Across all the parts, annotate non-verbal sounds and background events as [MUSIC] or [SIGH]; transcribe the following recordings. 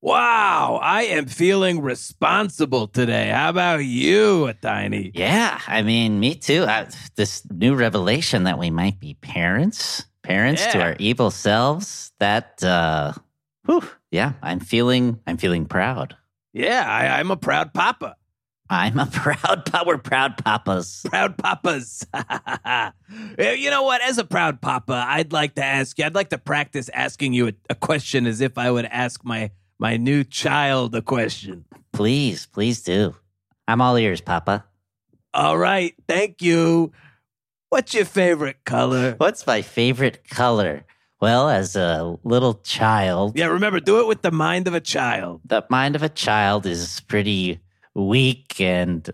Wow, I am feeling responsible today. How about you, Tiny? Yeah, I mean, me too. I, this new revelation that we might be parents, parents to our evil selves. That, uh, whew, yeah, I'm feeling, I'm feeling proud. Yeah, I, I'm a proud papa. I'm a [LAUGHS] proud, papa. we're proud papas. Proud papas. [LAUGHS] You know what? As a proud papa, I'd like to ask you, I'd like to practice asking you a, a question as if I would ask my my new child a question. Please, please do. I'm all ears, Papa. All right, thank you. What's your favorite color? What's my favorite color? Well, as a little child, Yeah, remember, do it with the mind of a child. the mind of a child is pretty weak and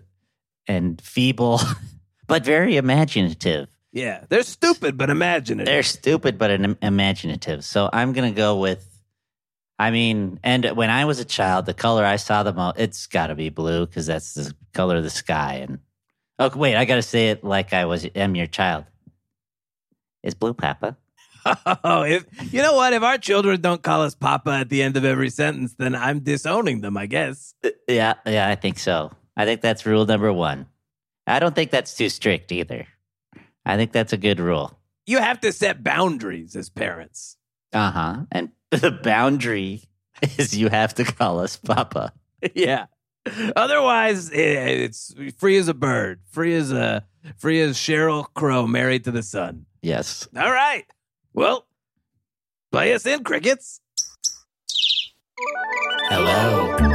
and feeble, [LAUGHS] but very imaginative. Yeah, they're stupid but imaginative. They're stupid but imaginative. So I'm gonna go with. I mean, and when I was a child, the color I saw the most, it's got to be blue because that's the color of the sky. And oh, wait, I got to say it like I was am your child. It's blue, Papa. [LAUGHS] Oh, if you know what, if our children don't call us Papa at the end of every sentence, then I'm disowning them. I guess. Yeah, yeah, I think so. I think that's rule number one. I don't think that's too strict either. I think that's a good rule. You have to set boundaries as parents. Uh huh. And [LAUGHS] the boundary is you have to call us Papa. [LAUGHS] yeah. Otherwise, eh, it's free as a bird, free as a free as Sheryl Crow married to the sun. Yes. All right. Well, play us in, crickets. Hello.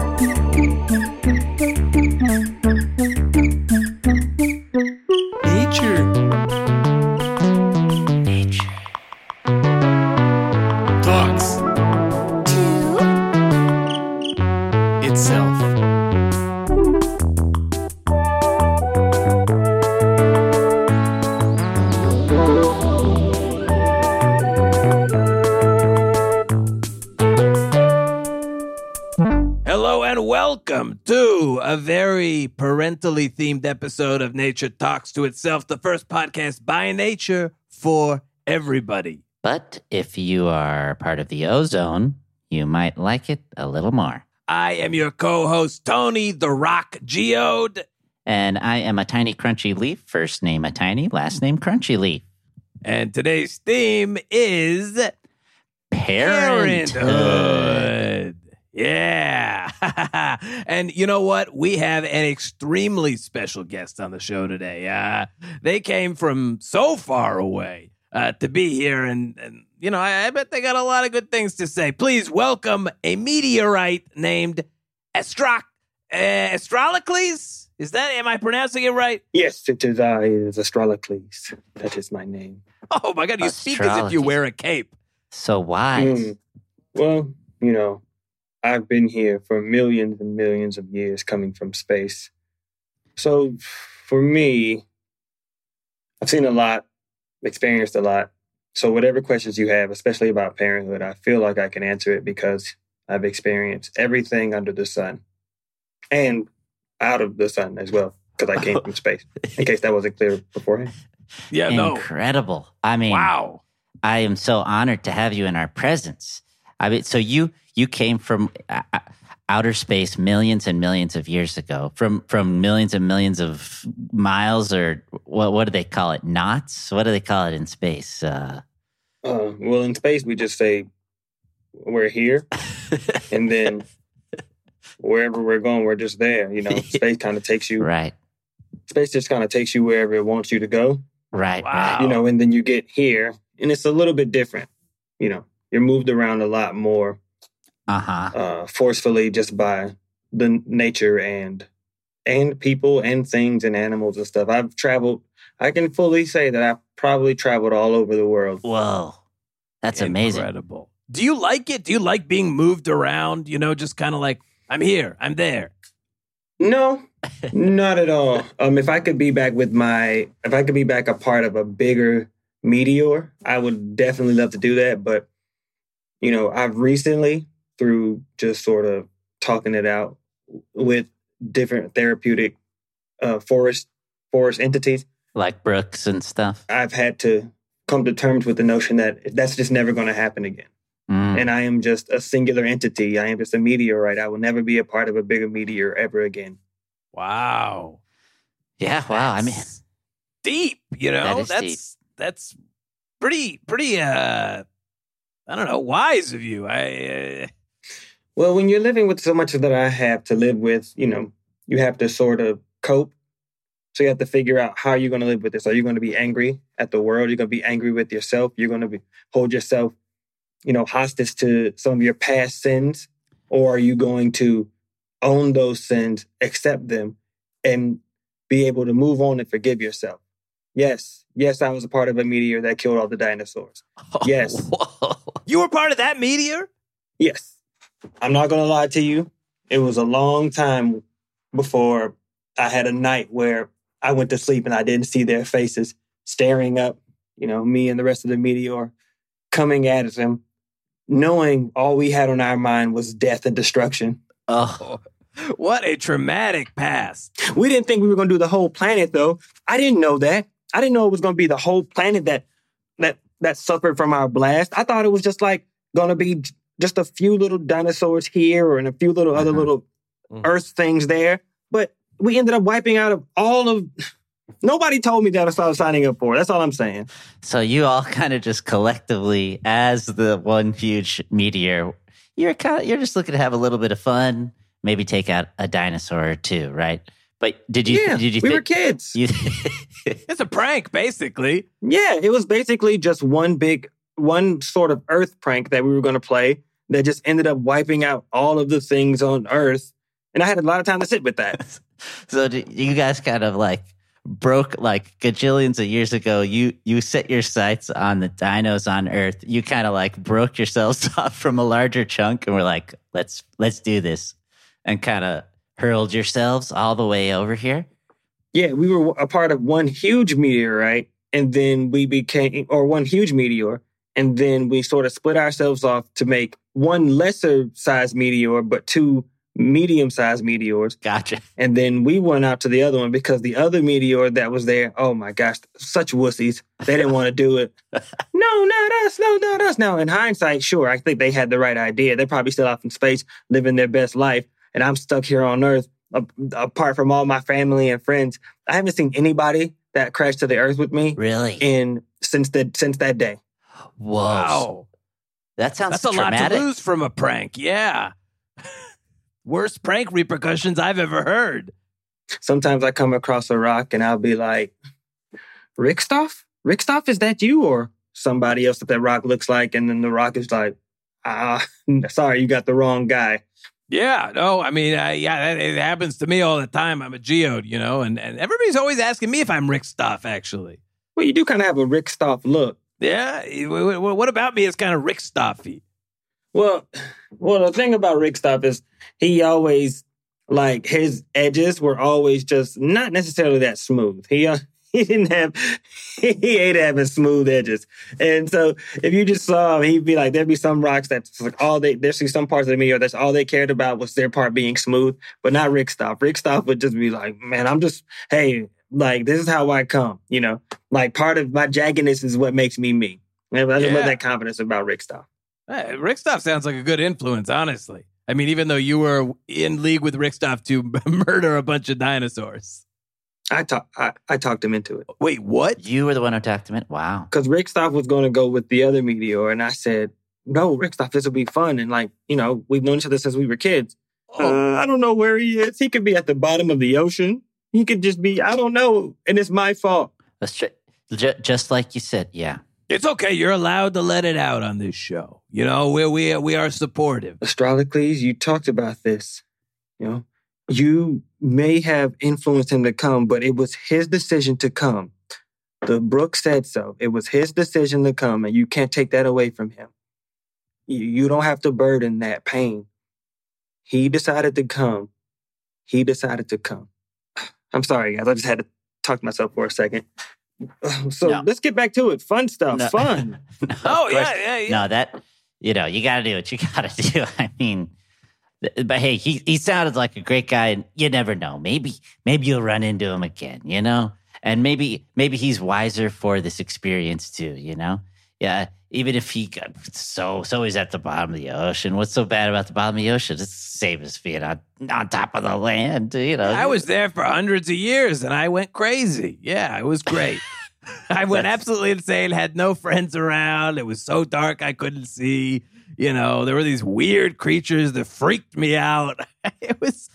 Very parentally themed episode of Nature Talks to Itself, the first podcast by nature for everybody. But if you are part of the ozone, you might like it a little more. I am your co-host Tony the Rock Geode, And I am a tiny crunchy leaf. First name a tiny, last name crunchy leaf. and today's theme is Parenthood. Parenthood. Yeah. [LAUGHS] and you know what? We have an extremely special guest on the show today. Uh, they came from so far away uh, to be here. And, and you know, I, I bet they got a lot of good things to say. Please welcome a meteorite named Astro- uh, Astrolicles. Is that, am I pronouncing it right? Yes, it is I, it is Astrolicles. That is my name. [LAUGHS] Oh my God, you speak as if you wear a cape. So wise. Mm. Well, you know, I've been here for millions and millions of years coming from space. So for me, I've seen a lot, experienced a lot. So whatever questions you have, especially about parenthood, I feel like I can answer it because I've experienced everything under the sun and out of the sun as well, because I came [LAUGHS] from space. In case that wasn't clear beforehand. Yeah, no. Incredible. I mean, Wow. I am so honored to have you in our presence. I mean, so you you came from uh, uh, outer space millions and millions of years ago, from from millions and millions of miles, or what what do they call it? Knots? What do they call it in space? Uh, Uh, well, in space, we just say we're here, [LAUGHS] and then wherever we're going, we're just there. You know, [LAUGHS] space kind of takes you. right, Space just kind of takes you wherever it wants you to go. right, Wow. right. You know, and then you get here, and it's a little bit different. You know, you're moved around a lot more Uh huh. uh, forcefully just by the nature and and people and things and animals and stuff. I've traveled. I can fully say that I've probably traveled all over the world. Whoa, that's amazing. Incredible. Do you like it? Do you like being moved around? You know, just kind of like, I'm here, I'm there. No, [LAUGHS] not at all. Um, if I could be back with my, if I could be back a part of a bigger meteor, I would definitely love to do that. But you know, I've recently, through just sort of talking it out with different therapeutic uh, forest forest entities, Like Brooks and stuff. I've had to come to terms with the notion that that's just never going to happen again. Mm. and I am just a singular entity. I am just a meteorite. I will never be a part of a bigger meteor ever again. Wow. yeah, wow. I mean, deep, you know? That is that's deep. that's pretty pretty uh I don't know, wise of you. I uh, Well, when you're living with so much that I have to live with, you know, you have to sort of cope. So you have to figure out how you're going to live with this. Are you going to be angry at the world? You're going to be angry with yourself. You're going to be hold yourself, you know, hostage to some of your past sins, or are you going to own those sins, accept them, and be able to move on and forgive yourself? Yes, yes, I was a part of a meteor that killed all the dinosaurs. [LAUGHS] Yes. Whoa. you were part of that meteor? Yes. I'm not going to lie to you. It was a long time before I had a night where I went to sleep and I didn't see their faces staring up, you know, me and the rest of the meteor coming at them, knowing all we had on our mind was death and destruction. Oh, What a traumatic past. We didn't think we were going to do the whole planet though. I didn't know that. I didn't know it was going to be the whole planet that that that suffered from our blast. I thought it was just like going to be just a few little dinosaurs here and a few little other Uh-huh. little Mhm. earth things there. But we ended up wiping out of all of [LAUGHS] Nobody told me that I started signing up for. That's all I'm saying. so you all [LAUGHS] kind of just collectively, as the one huge meteor, you're kind of you're just looking to have a little bit of fun, maybe take out a dinosaur or two, right? But did you yeah, did you we think were kids. you [LAUGHS] It's a prank, basically. Yeah, it was basically just one big, one sort of Earth prank that we were going to play that just ended up wiping out all of the things on Earth. And I had a lot of time to sit with that. [LAUGHS] so you guys kind of like broke like gajillions of years ago you you set your sights on the dinos on earth you kind of like broke yourselves [LAUGHS] off from a larger chunk and were like let's let's do this and kind of hurled yourselves all the way over here Yeah, we were a part of one huge meteorite, and then we became, or one huge meteor, and then we sort of split ourselves off to make one lesser sized meteor, but two medium sized meteors. gotcha And then we went out to the other one because the other meteor that was there, oh my gosh, such wussies. They didn't want to do it. [LAUGHS] no, not us. No, not us. Now, in hindsight, sure, I think they had the right idea. They're probably still out in space living their best life. And I'm stuck here on Earth, a- apart from all my family and friends. I haven't seen anybody that crashed to the Earth with me really in since the since that day. whoa Wow. That sounds That's a lot traumatic to lose from a prank. Yeah. [LAUGHS] Worst prank repercussions I've ever heard. Sometimes I come across a rock and I'll be like, Rickstoff? Rickstoff, is that you or somebody else that that rock looks like? And then the rock is like, ah, [LAUGHS] sorry, you got the wrong guy. Yeah, no, I mean, uh, yeah, it happens to me all the time. I'm a geode, you know, and, and everybody's always asking me if I'm Rick Stuff, actually. Well, you do kind of have a Rickstoff look. Yeah, wh- wh- what about me is kind of Rick Stuffy? Well, well, the thing about Rickstoff is he always like his edges were always just not necessarily that smooth. He uh, [LAUGHS] he didn't have [LAUGHS] he ain't having smooth edges, and so if you just saw him, he'd be like there'd be some rocks that's like all they there's some parts of the meteor that's all they cared about was their part being smooth, but not Rickstoff. Rickstoff would just be like, man, I'm just hey, like this is how I come, you know, like part of my jaggedness is what makes me me. I just Yeah. love that confidence about Rickstoff. Hey, Rick Stuff sounds like a good influence, honestly. I mean, even though you were in league with Rick Stuff to [LAUGHS] murder a bunch of dinosaurs. I talk, I, I talked him into it Wait, what? you were the one who talked to me wow because Rickstoff was going to go with the other meteor, and I said, "No, Rickstoff, this will be fun." And like, you know, we've known each other since we were kids. Oh, Uh, I don't know where he is. He could be at the bottom of the ocean. He could just be, I don't know, and it's my fault. Let's try, ju- just like you said yeah it's okay. You're allowed to let it out on this show. You know, we we we are supportive. Astrolicles, you talked about this. You know, you may have influenced him to come, but it was his decision to come. The Brook said so. It was his decision to come, and you can't take that away from him. You, you don't have to burden that pain. He decided to come. He decided to come. I'm sorry, guys. I just had to talk to myself for a second. [SIGHS] So No. let's get back to it. Fun stuff. No. Fun. [LAUGHS] No, Oh, yeah, yeah, yeah. No, that you know, you got to do what you [LAUGHS] got to do. [LAUGHS] I mean, but hey, he he sounded like a great guy, and you never know. Maybe maybe you'll run into him again. You know, and maybe maybe he's wiser for this experience too. You know, yeah, even if he got so so he's at the bottom of the ocean. What's so bad about the bottom of the ocean? It's the same as being on, on top of the land. You know, I was there for hundreds of years and I went crazy. Yeah, it was great. [LAUGHS] I went absolutely insane, had no friends around. It was so dark I couldn't see. You know, there were these weird creatures that freaked me out. [LAUGHS] It was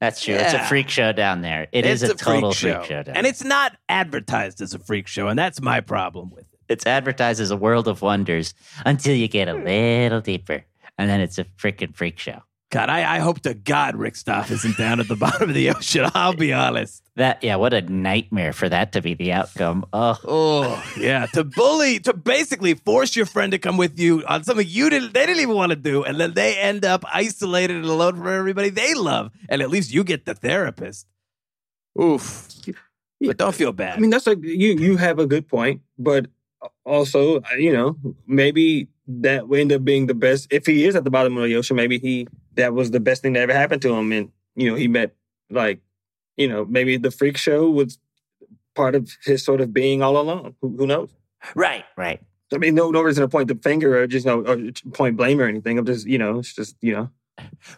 That's true. It's a freak show down there. It is it's a, total freak show. down and there. it's not advertised as a freak show, and that's my problem with it. It's advertised as a world of wonders until you get a hmm. little deeper, and then it's a freaking freak show. God, I, I hope to God Rick Stoff isn't down at the [LAUGHS] bottom of the ocean. I'll be honest. That yeah, what a nightmare for that to be the outcome. Oh, Oh yeah, to bully, to basically force your friend to come with you on something you didn't, they didn't even want to do, and then they end up isolated and alone from everybody they love, and at least you get the therapist. Oof. But don't feel bad. I mean, that's like you you have a good point, but also, you know, maybe that would end up being the best. If he is at the bottom of the ocean, maybe he that was the best thing that ever happened to him, and you know, he met like, you know, maybe the freak show was part of his sort of being all along. Who, who knows? right, right. I mean, no, no reason to point the finger or just no or point blame or anything. I'm just, you know, it's just, you know,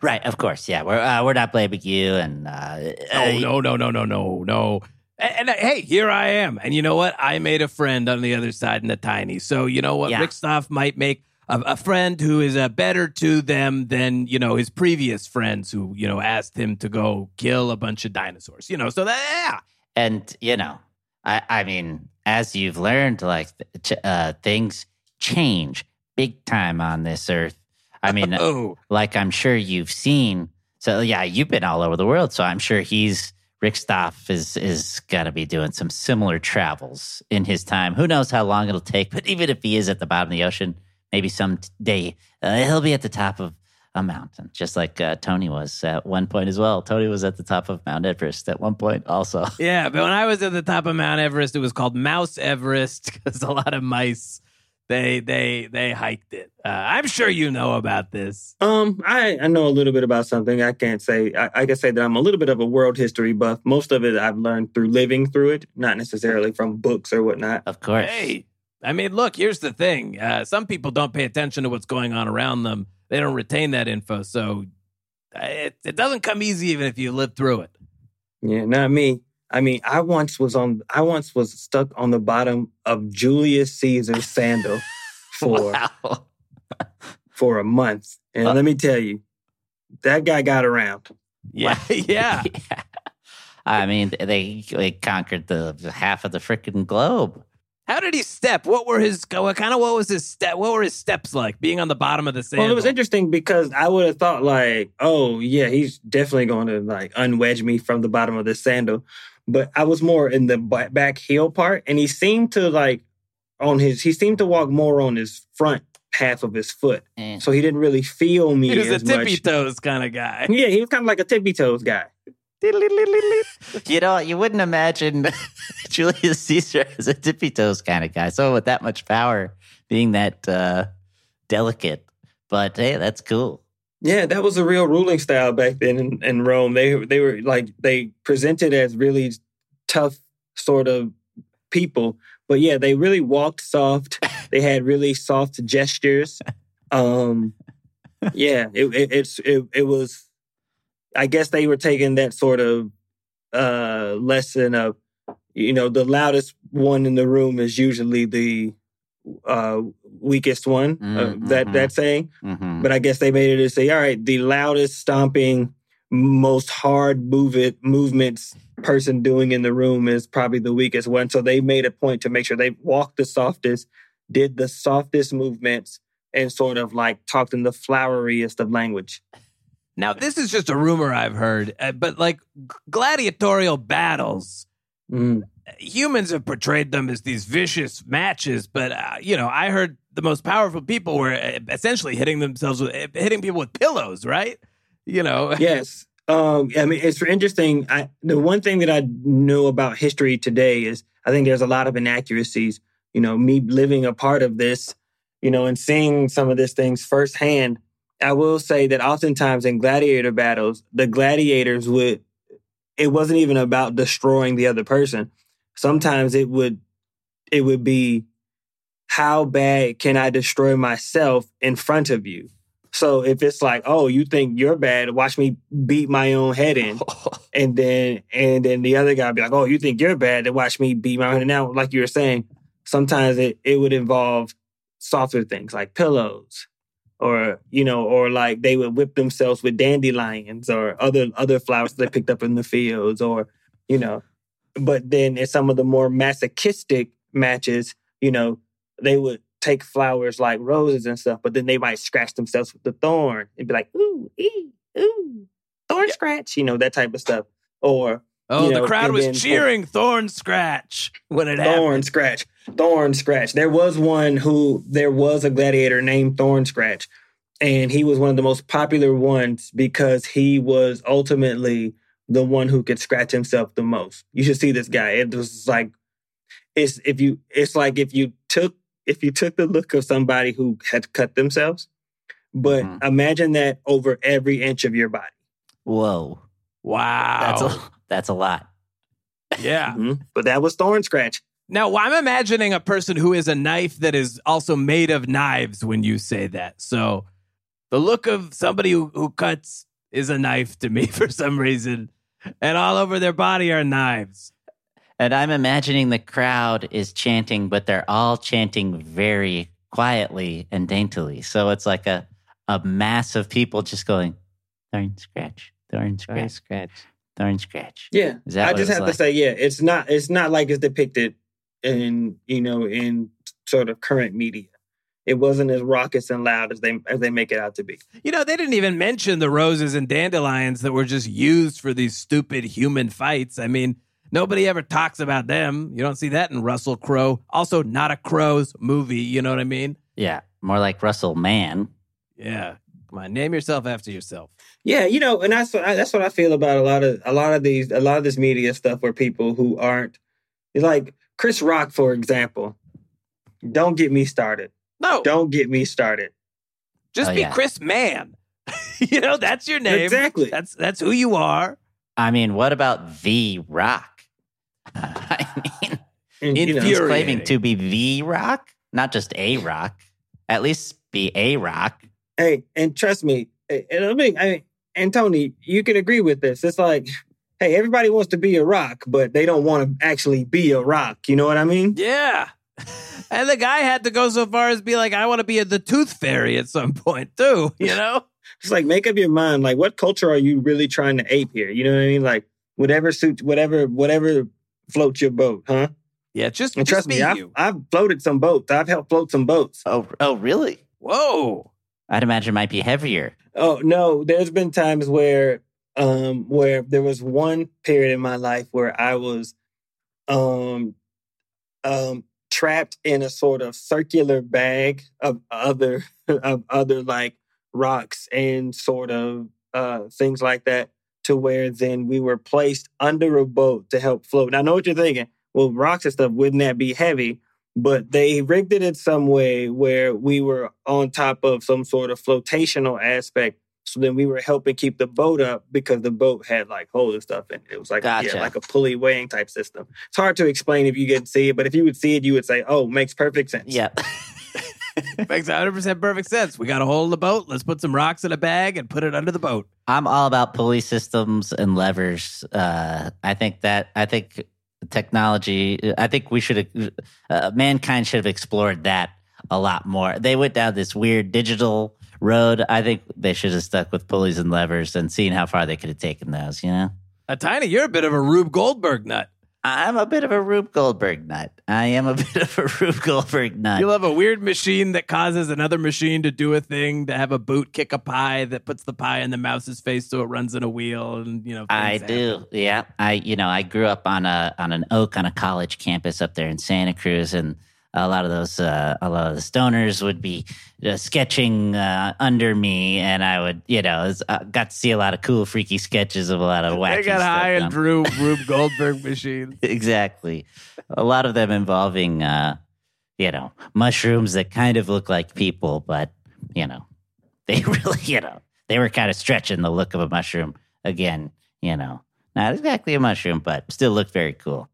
Right, of course. Yeah, we're uh, we're not blaming you, and uh, uh, No, no, no, no, no, no, no. And, and, uh, hey, here I am. And you know what? I made a friend on the other side in the tiny. So you know what? Yeah. Rick Stoff might make a, a friend who is uh, better to them than you know his previous friends who you know asked him to go kill a bunch of dinosaurs. You know, so that yeah. and you know, I I mean, as you've learned, like th- uh, things change big time on this earth. I [LAUGHS] mean, Oh, like I'm sure you've seen. So yeah, you've been all over the world, so I'm sure he's Rick Stoff is is got to be doing some similar travels in his time. Who knows how long it'll take? But even if he is at the bottom of the ocean, maybe someday uh, he'll be at the top of a mountain, just like uh, Tony was at one point as well. Tony was at the top of Mount Everest at one point, also. yeah. But when I was at the top of Mount Everest, it was called Mouse Everest because a lot of mice they they they hiked it. Uh, I'm sure you know about this. Um, I, I know a little bit about something. I can't say I, I can say that I'm a little bit of a world history buff. Most of it I've learned through living through it, not necessarily from books or whatnot. Of course. Hey, I mean, look, here's the thing. Uh, some people don't pay attention to what's going on around them. They don't retain that info. So uh, it, it doesn't come easy even if you live through it. Yeah, not me. I mean, I once was on I once was stuck on the bottom of Julius Caesar's sandal [LAUGHS] for Wow. for a month. And Uh, let me tell you, that guy got around. Yeah. [LAUGHS] yeah. [LAUGHS] I mean, they they conquered the half of the freaking globe. How did he step? What were his, what kind of, what was his step? What were his steps like being on the bottom of the sand? Well, it was interesting because I would have thought like, oh yeah, he's definitely going to like unwedge me from the bottom of this sandal. But I was more in the back heel part, and he seemed to like on his. He seemed to walk more on his front half of his foot, Eh. so he didn't really feel me He was a tippy much. toes kind of guy. Yeah, he was kind of like a tippy toes guy. You know, you wouldn't imagine [LAUGHS] Julius Caesar as a tippy toes kind of guy. So with that much power, being that uh, delicate. But hey, that's cool. Yeah, that was a real ruling style back then in, in Rome. They they were like they presented as really tough sort of people, but yeah, they really walked soft. they had really soft gestures. Um, yeah, it, it it's it, it was. I guess they were taking that sort of uh lesson of you know the loudest one in the room is usually the uh weakest one. Uh, that Mhm. that saying. hmm But I guess they made it to say, all right, the loudest stomping, most hard move it movements person doing in the room is probably the weakest one. So they made a point to make sure they walked the softest, did the softest movements, and sort of like talked in the floweriest of language. Now, this is just a rumor I've heard, uh, but like gladiatorial battles, Mm. Humans have portrayed them as these vicious matches, but uh, you know, I heard the most powerful people were uh, essentially hitting themselves with uh, hitting people with pillows, right? You know, [LAUGHS] Yes. Um, I mean, it's interesting. I, the one thing that I know about history today is I think there's a lot of inaccuracies. You know, me living a part of this, you know, and seeing some of these things firsthand, I will say that oftentimes in gladiator battles, the gladiators would, it wasn't even about destroying the other person. Sometimes it would, it would be how bad can I destroy myself in front of you? So if it's like, oh, you think you're bad, watch me beat my own head in, [LAUGHS] and then and then the other guy be like, oh, you think you're bad, then watch me beat my own head. in. Now, like you were saying, sometimes it it would involve softer things like pillows, or you know, or like they would whip themselves with dandelions or other other flowers they picked up in the fields, or you know. But then in some of the more masochistic matches, you know, they would take flowers like roses and stuff, but then they might scratch themselves with the thorn and be like, ooh, ee, ooh, thorn scratch, you know, that type of stuff. Or Oh, You the crowd was then- cheering Thorn Scratch when it happened. thorn scratch, thorn scratch. There was one who there was a gladiator named Thorn Scratch, and he was one of the most popular ones because he was ultimately the one who could scratch himself the most. You should see this guy. It was like it's if you it's like if you took if you took the look of somebody who had cut themselves, but Mhm. imagine that over every inch of your body. Whoa, Wow. that's a [LAUGHS] that's a lot. yeah. Mhm. But that was Thorn Scratch. Now, I'm imagining a person who is a knife that is also made of knives when you say that. So the look of somebody who, who cuts is a knife to me [LAUGHS] for some reason. And all over their body are knives. And I'm imagining the crowd is chanting, but they're all chanting very quietly and daintily. So it's like a a mass of people just going thorn scratch, thorn scratch, scratch. thorn scratch. Yeah. I just have like? to say, yeah, it's not it's not like it's depicted in you know in sort of current media. It wasn't as raucous and loud as they as they make it out to be. You know, they didn't even mention the roses and dandelions that were just used for these stupid human fights. I mean, nobody ever talks about them. You don't see that in Russell Crowe. Also, not a Crow's movie. You know what I mean? Yeah, more like Russell Mann. Yeah. Come on, name yourself after yourself. Yeah, you know, and that's what I, that's what I feel about a lot of a lot of these a lot of this media stuff where people who aren't like Chris Rock, for example. Don't get me started. No, Don't get me started. just Oh, be yeah. Chris Mann. [LAUGHS] you know, that's your name. Exactly. That's that's who you are. I mean, what about the Rock? [LAUGHS] I mean, [LAUGHS] And, you know, he's claiming to be the Rock, not just a Rock. At least be a Rock. Hey, and trust me, and I mean, I, and Tony, you can agree with this. It's like, hey, everybody wants to be a rock, but they don't want to actually be a rock. You know what I mean? Yeah. [LAUGHS] And the guy had to go so far as be like, I want to be a, the tooth fairy at some point too. You [LAUGHS] know? It's like make up your mind. Like, what culture are you really trying to ape here? You know what I mean? Like, whatever suits, whatever, whatever floats your boat, huh? Yeah, just, And just trust be me, I've, you. I've floated some boats. I've helped float some boats. Oh, oh, really? Whoa. I'd imagine it might be heavier. Oh no, there's been times where um where there was one period in my life where I was um um trapped in a sort of circular bag of other [LAUGHS] of other like rocks and sort of uh things like that to where then we were placed under a boat to help float. Now I know what you're thinking. Well, rocks and stuff wouldn't that be heavy? But they rigged it in some way where we were on top of some sort of flotational aspect. So then we were helping keep the boat up because the boat had like holes and stuff and it. It was like Gotcha. yeah, like a pulley weighing type system. It's hard to explain if you get to see it, but if you would see it, you would say, "Oh, makes perfect sense." Yeah. [LAUGHS] Makes 100% perfect sense. We got a hole in the boat. Let's put some rocks in a bag and put it under the boat. I'm all about pulley systems and levers. Uh, I think that I think technology. I think we should. Uh, mankind should have explored that a lot more. They went down this weird digital road. I think they should have stuck with pulleys and levers and seen how far they could have taken those. You know, Uh, Tiny, you're a bit of a Rube Goldberg nut. I'm a bit of a Rube Goldberg nut. I am a [LAUGHS] bit of a Rube Goldberg nut. You love a weird machine that causes another machine to do a thing, to have a boot kick a pie that puts the pie in the mouse's face so it runs in a wheel, and you know. I things do. Yeah. I you know, I grew up on a on an oak on a college campus up there in Santa Cruz and a lot of those uh, a lot of the stoners would be uh, sketching uh, under me and I would, you know, was, uh, got to see a lot of cool freaky sketches of a lot of wacky They got stuff high and drew Rube Goldberg machines. exactly. A lot of them involving uh, you know, mushrooms that kind of look like people, but you know, they [LAUGHS] really, you know, they were kind of stretching the look of a mushroom again, you know. Not exactly a mushroom, but still looked very cool.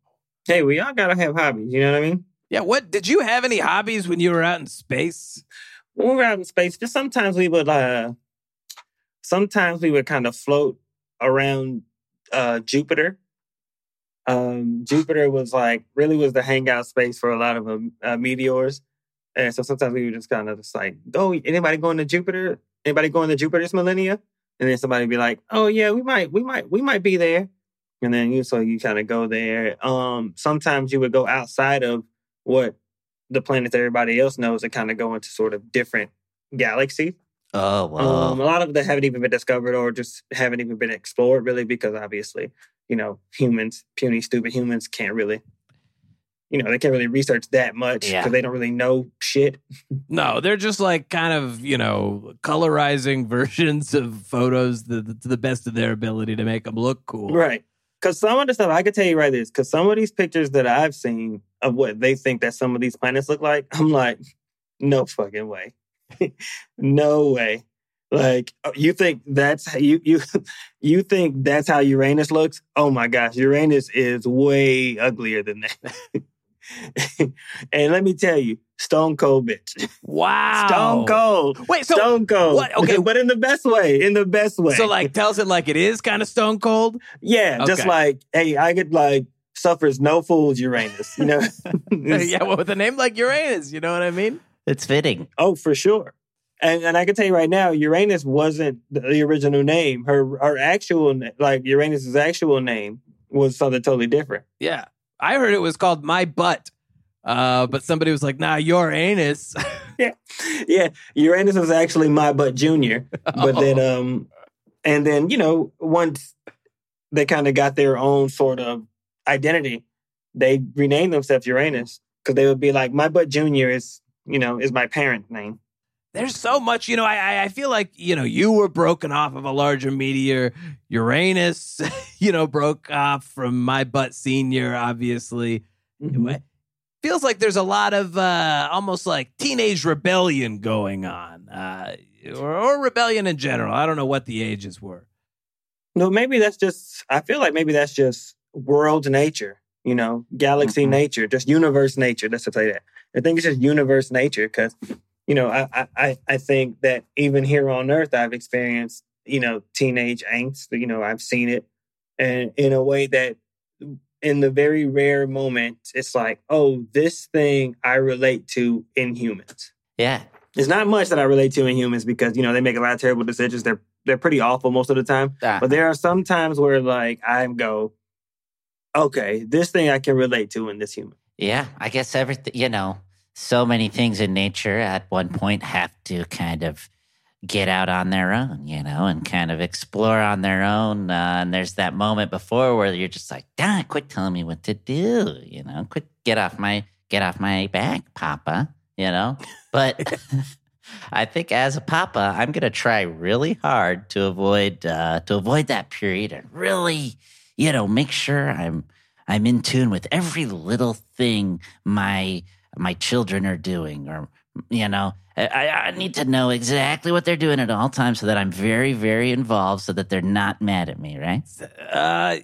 Hey, we all gotta have hobbies. You know what I mean? Yeah. What did you have any hobbies when you were out in space? when we were out in space, just sometimes we would uh sometimes we would kind of float around uh Jupiter. Um Jupiter was like really was the hangout space for a lot of um, uh, meteors. And so sometimes we would just kind of just like, oh, anybody going to Jupiter? Anybody going to Jupiter's millennia? And then somebody would be like, oh yeah, we might, we might, we might be there. And then you so you kind of go there. Um sometimes you would go outside of what the planets everybody else knows and kind of go into sort of different galaxies. Oh, wow. Um, a lot of them haven't even been discovered or just haven't even been explored really because obviously, you know, humans, puny, stupid humans can't really, you know, they can't really research that much because Yeah. they don't really know shit. No, they're just like kind of, you know, colorizing [LAUGHS] versions of photos the, the, to the best of their ability to make them look cool. Right. Because some of the stuff, I could tell you right this, because some of these pictures that I've seen of what they think that some of these planets look like, I'm like, no fucking way. [LAUGHS] no way. Like uh, you think that's you you [LAUGHS] you think that's how Uranus looks? Oh my gosh, Uranus is way uglier than that. [LAUGHS] [LAUGHS] and let me tell you, stone cold bitch. [LAUGHS] Wow. Stone cold. Wait, so stone cold. what- okay. [LAUGHS] but in the best way. In the best way. so like tells it like it is kind of stone cold. Yeah, just like, hey, I could like suffers no fools Uranus, you know? yeah, well, with a name like Uranus, you know what I mean? it's fitting. Oh, for sure. And and I can tell you right now, Uranus wasn't the- the original name. Her her actual like Uranus's actual name was something totally different. Yeah. I heard it was called My Butt. Uh, but somebody was like, nah, your anus. [LAUGHS] Yeah, yeah, Uranus was actually my butt junior. But then Oh. um and then, you know, once they kind of got their own sort of identity, they renamed themselves Uranus because they would be like, my butt junior is, you know, is my parent name. There's so much, you know, I, I- feel like, you know, you were broken off of a larger meteor. Uranus, [LAUGHS] you know, broke off from my butt senior, obviously. It feels like there's a lot of uh, almost like teenage rebellion going on, uh, or, or rebellion in general. I don't know what the ages were. No, maybe that's just. I feel like maybe that's just world nature. You know, galaxy Mhm. nature, just universe nature. Let's just say that. I think it's just universe nature because, you know, I, I- I think that even here on Earth, I've experienced you know teenage angst. You know, I've seen it, and in a way that, in the very rare moment, it's like, oh, this thing I relate to in humans. Yeah. It's not much that I relate to in humans because you know they make a lot of terrible decisions. They're they're pretty awful most of the time. Ah, But there are some times where like I go, okay, this thing I can relate to in this human. yeah. I guess everything, you know, so many things in nature at one point have to kind of get out on their own, you know, and kind of explore on their own. Uh, and there's that moment before where you're just like, God, quit telling me what to do, you know, quit, get off my, get off my back, Papa, you know. But [LAUGHS] I think as a Papa, I'm to try really hard to avoid, uh, to avoid that period and really, you know, make sure I'm, I'm in tune with every little thing my my children are doing, or you know, I, I need to know exactly what they're doing at all times, so that I'm very, very involved, so that they're not mad at me. Right? Uh,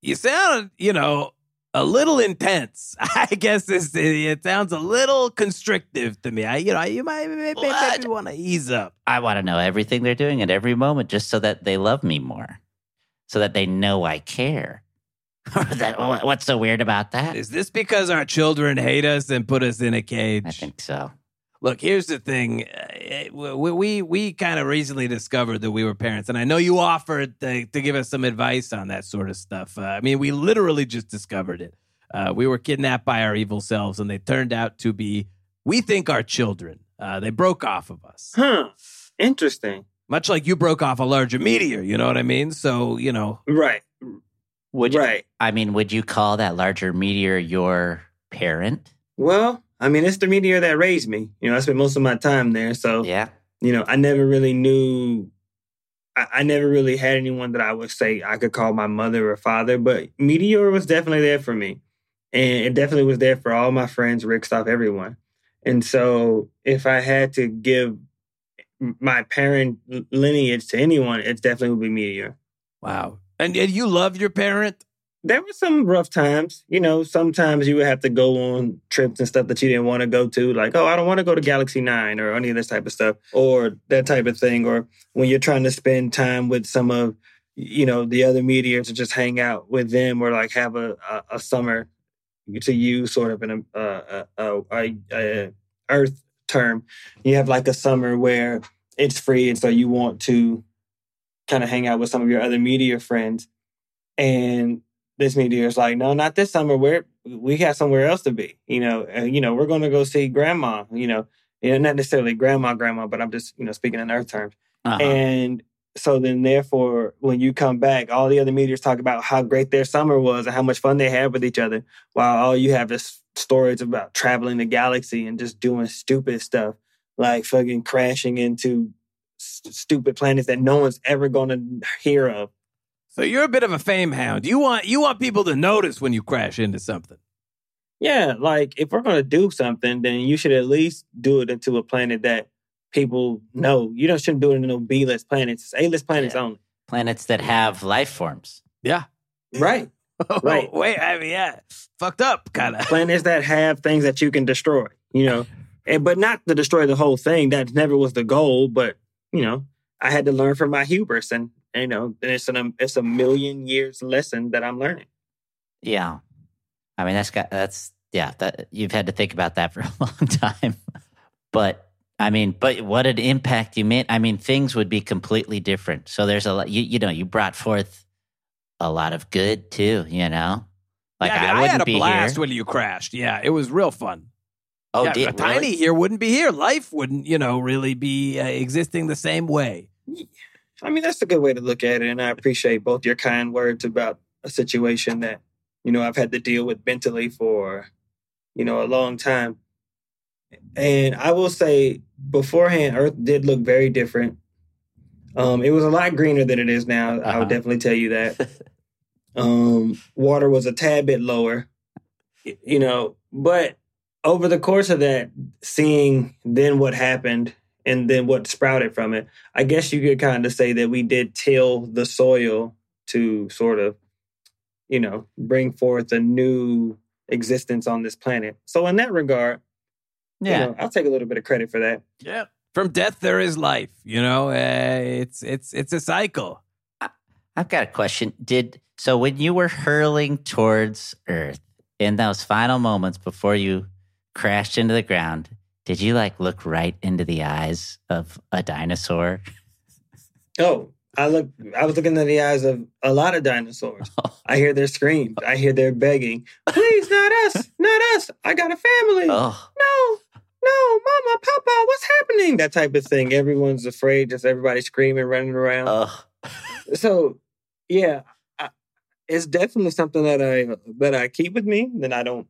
you sound, you know, a little intense. [LAUGHS] I guess this it sounds a little constrictive to me. I, you know, you might maybe, maybe want to ease up. I want to know everything they're doing at every moment, just so that they love me more, so that they know I care. Or [LAUGHS] that what- what's so weird about that? Is this because our children hate us and put us in a cage? I think so. Look, here's the thing. Uh, We we, we kind of recently discovered that we were parents, and I know you offered to, to give us some advice on that sort of stuff. Uh, I mean, we literally just discovered it. Uh, we were kidnapped by our evil selves, and they turned out to be, we think, our children. Uh, they broke off of us, Huh. Interesting. much like you broke off a larger meteor. You know what I mean? So you know, Right. Would you, Right. I mean, would you call that larger meteor your parent? Well, I mean, it's the meteor that raised me. You know, I spent most of my time there. So, Yeah. you know, I never really knew, I, I never really had anyone that I would say I could call my mother or father, but Meteor was definitely there for me. And it definitely was there for all my friends, Rick Stoff, everyone. And so if I had to give my parent lineage to anyone, it definitely would be Meteor. wow. And, and you love your parent. there were some rough times. You know, sometimes you would have to go on trips and stuff that you didn't want to go to, like, oh, I don't want to go to Galaxy Nine or any of this type of stuff, or that type of thing. Or when you're trying to spend time with some of, you know, the other meteors to just hang out with them or like have a, a, a summer to you sort of an a, a Earth term. You have like a summer where it's free, and so you want to kind of hang out with some of your other meteor friends. And this meteor is like, no, not this summer. We're we got somewhere else to be. You know, uh, you know, we're going to go see grandma. You know, you know, not necessarily grandma, grandma, but I'm just you know speaking in Earth terms. Uh-huh. And so then, therefore, when you come back, all the other meteors talk about how great their summer was and how much fun they had with each other, while all you have is stories about traveling the galaxy and just doing stupid stuff like fucking crashing into st- stupid planets that no one's ever going to hear of. So you're a bit of a fame hound. You want you want people to notice when you crash into something. Yeah, like if we're going to do something, then you should at least do it into a planet that people know. You don't shouldn't do it into no B list planets. A list planets Yeah. only. Planets that have life forms. Yeah. Right. [LAUGHS] Right. Wait, I mean, yeah, fucked up, kind of. planets that have things that you can destroy, you know, and but not to destroy the whole thing. That never was the goal. But you know, I had to learn from my hubris, and you know, and it's an it's a million years lesson that I'm learning. Yeah. I mean, that's got, that's, yeah, that you've had to think about that [LAUGHS] for a long time. But I mean, but what an impact you made. I mean, things would be completely different. So there's a lot, you, you know, you brought forth a lot of good too, you know? Like yeah, I, I, mean, I wouldn't had a be blast here. when you crashed. Yeah, it was real fun. Oh, yeah, did, Tiny really? here wouldn't be here. Life wouldn't, you know, really be uh, existing the same way. I mean, that's a good way to look at it, and I appreciate both your kind words about a situation that you know I've had to deal with mentally for you know a long time. And I will say, beforehand, Earth did look very different. Um, it was a lot greener than it is now. I Uh-huh. would definitely tell you that. [LAUGHS] um, water was a tad bit lower, you know, but over the course of that, seeing then what happened and then what sprouted from it, I guess you could kind of say that we did till the soil to sort of, you know, bring forth a new existence on this planet. So in that regard, you yeah. know, I'll take a little bit of credit for that. Yeah. From death there is life. You know, uh, it's it's it's a cycle. I've got a question. Did so when you were hurling towards Earth in those final moments before you crashed into the ground, did you like look right into the eyes of a dinosaur? [LAUGHS] Oh, I look I was looking in the eyes of a lot of dinosaurs. [LAUGHS] I hear their screams. I hear their begging. Please, not us, not us. I got a family. [LAUGHS] oh, no, no, mama, papa, what's happening? That type of thing. Everyone's afraid, just everybody screaming, running around. oh, so, yeah, I, it's definitely something that I that I keep with me, that I don't,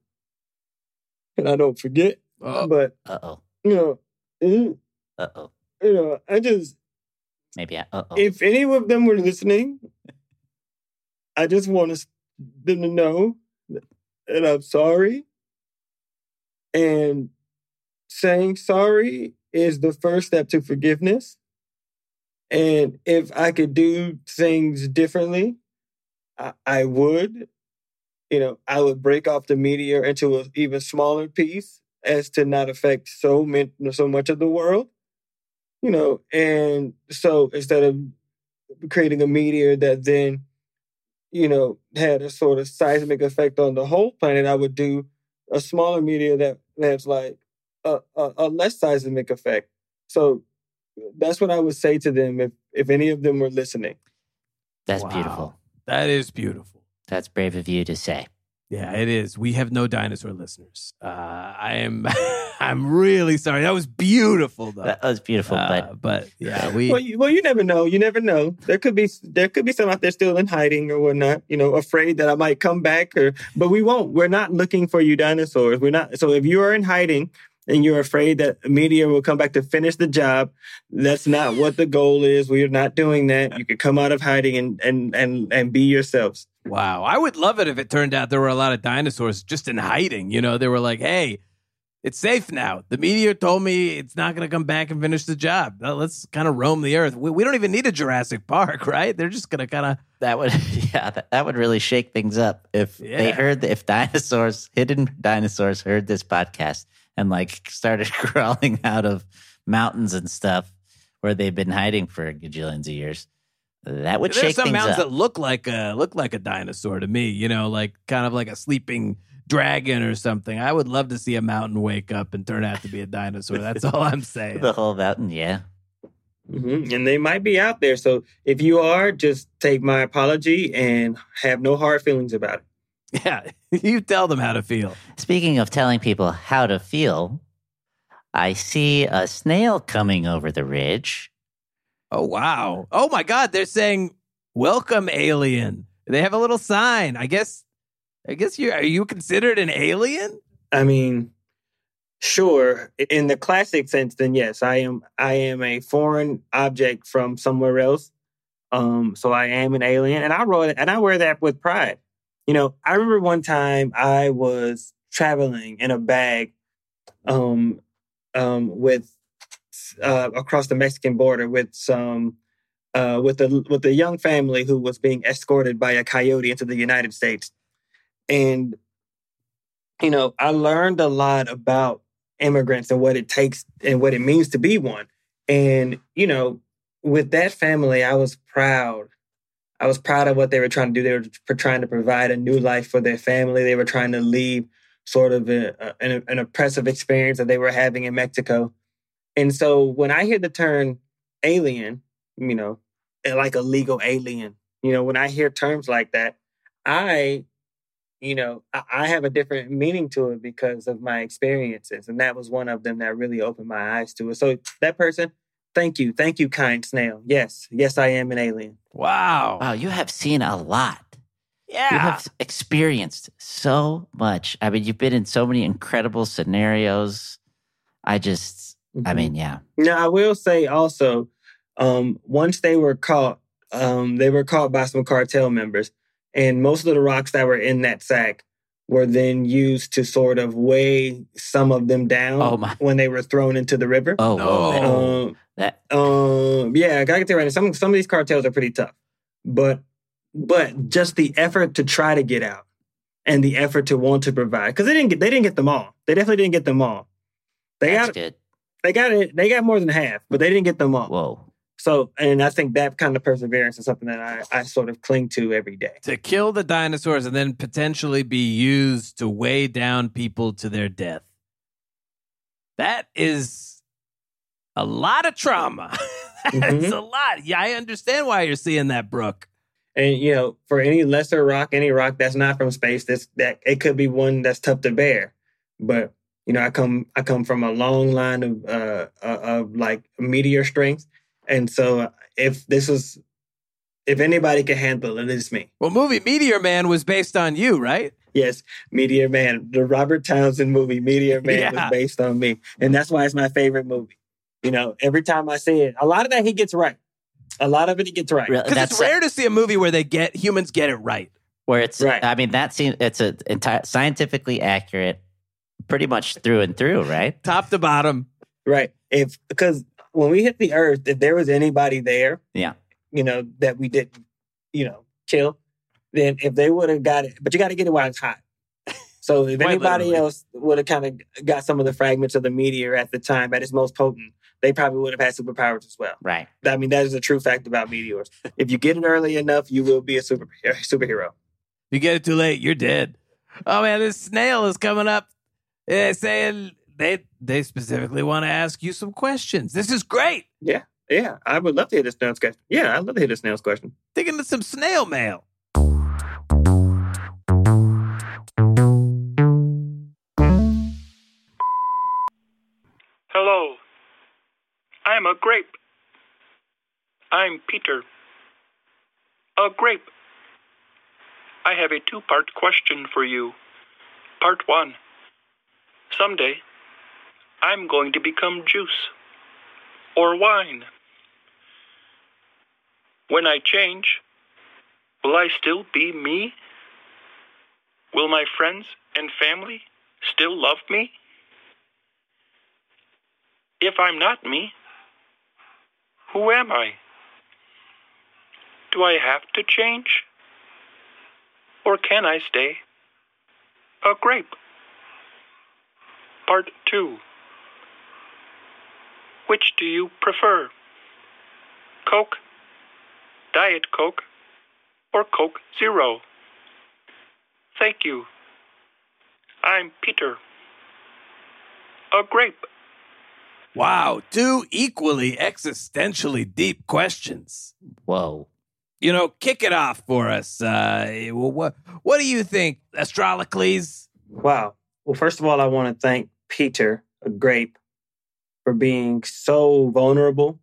[LAUGHS] and I don't forget. Oh, But uh oh, you know, mm, uh oh. you know, I just Maybe I, uh oh. if any of them were listening, I just want them to know that I'm sorry. And saying sorry is the first step to forgiveness. And if I could do things differently, I, I would. You know, I would break off the meteor into an even smaller piece as to not affect so min- so much of the world you know, and so instead of creating a meteor that then, you know, had a sort of seismic effect on the whole planet, I would do a smaller meteor that that's like a, a, a less seismic effect. So that's what I would say to them if if any of them were listening. That's Wow. beautiful. that is beautiful. That's brave of you to say. Yeah, it is. We have no dinosaur listeners. Uh, I am [LAUGHS] I'm really sorry. That was beautiful though. That was beautiful, Uh, but but yeah, [LAUGHS] we Well, you, well, you never know. You never know. There could be there could be some out there still in hiding or whatnot. You know, afraid that I might come back. Or but we won't. We're not looking for you, dinosaurs. We're not. So if you are in hiding and you're afraid that a meteor will come back to finish the job, that's not what the goal is. We are not doing that. You can come out of hiding and and and and be yourselves. Wow. I would love it if it turned out there were a lot of dinosaurs just in hiding. You know, they were like, hey, it's safe now. The meteor told me it's not going to come back and finish the job. Let's kind of roam the earth. We, we don't even need a Jurassic Park, [LAUGHS] right? They're just going to kind of That would, [LAUGHS] yeah, that, that would really shake things up if they Yeah. heard, if dinosaurs, hidden dinosaurs heard this podcast and like started [LAUGHS] crawling out of mountains and stuff where they've been hiding for gajillions of years. That would There's shake some things mountains up. that look like a look like a dinosaur to me. You know, like kind of like a sleeping dragon or something. I would love to see a mountain wake up and turn out to be a dinosaur. That's all I'm [LAUGHS] saying. the whole mountain, yeah. hmm And they might be out there. So if you are, just take my apology and have no hard feelings about it. [LAUGHS] Yeah, you tell them how to feel. Speaking of telling people how to feel, I see a snail coming over the ridge. Oh wow! Oh my God! They're saying "Welcome, alien." They have a little sign. I guess. I guess you are you considered an alien? I mean, sure, in the classic sense, then yes, I am. I am a foreign object from somewhere else. Um, so I am an alien, and I wear and I wear that with pride. You know, I remember one time I was traveling in a bag, um, um, with uh, across the Mexican border with some. Uh, with a with a young family who was being escorted by a coyote into the United States, and you know, I learned a lot about immigrants and what it takes and what it means to be one. And, you know, with that family, I was proud. I was proud of what they were trying to do. They were trying to provide a new life for their family. They were trying to leave sort of a, a- an, an oppressive experience that they were having in Mexico. And so when I hear the term alien, you know, eh, like a legal alien, you know, when I hear terms like that, I you know, I, I have a different meaning to it because of my experiences. And that was one of them that really opened my eyes to it. So that person, thank you. Thank you, kind snail. Yes. Yes, I am an alien. Wow! Wow, you have seen a lot. yeah. You have experienced so much. I mean, you've been in so many incredible scenarios. I just, I Mhm. mean, yeah. Now I will say also, um, once they were caught, um, they were caught by some cartel members, and most of the rocks that were in that sack were then used to sort of weigh some of them down Oh, my. when they were thrown into the river. Oh, No. Oh. Um, that Um, yeah, I gotta get right. now. Some some of these cartels are pretty tough, but but just the effort to try to get out and the effort to want to provide because they didn't get they didn't get them all. They definitely didn't get them all. They that's got good. They got it. They got more than half, but they didn't get them all. Whoa. So, and I think that kind of perseverance is something that I I sort of cling to every day. to kill the dinosaurs and then potentially be used to weigh down people to their death. That is a lot of trauma. [LAUGHS] That's Mhm. a lot. Yeah, I understand why you're seeing that, Brooke. And you know, for any lesser rock, any rock that's not from space, this that it could be one that's tough to bear. But you know, I come I come from a long line of uh, uh of like meteor strength, and so if this was if anybody can handle it, it's me. Well, movie Meteor Man was based on you, right? Yes, Meteor Man, the Robert Townsend movie, Meteor Man Yeah. was based on me, and that's why it's my favorite movie. You know, every time I see it, a lot of that he gets right. A lot of it he gets right. Because That's it's rare to see a movie where they get humans get it right. where it's, Right. I mean, that seems, it's a entire scientifically accurate, pretty much through and through, right? Top to bottom. Right. If because when we hit the earth, if there was anybody there, Yeah. you know, that we didn't, you know, kill, then if they would have got it, but you got to get it while it's hot. So if Quite anybody literally. else would have kind of got some of the fragments of the meteor at the time at its most potent, they probably would have had superpowers as well. Right. I mean, that is a true fact about meteors. if you get it early enough, you will be a super [LAUGHS] superhero. You get it too late, you're dead. Oh man, this snail is coming up eh, saying they they specifically want to ask you some questions. This is great. Yeah, yeah. I would love to hear this snail's question. Yeah, I'd love to hear this snail's question. Dig into some snail mail. Hello. I'm a grape. I'm Peter. A grape. I have a two part question for you. Part one. Someday, I'm going to become juice or wine. When I change, will I still be me? Will my friends and family still love me? If I'm not me, who am I? Do I have to change? Or can I stay a grape? Part 2. Which do you prefer? Coke, Diet Coke, or Coke Zero? Thank you. I'm Peter. A grape. Wow, two equally existentially deep questions. Whoa. You know, kick it off for us. Uh, what what do you think, Astrolicles? Wow. Well, first of all, I want to thank Peter, a grape, for being so vulnerable.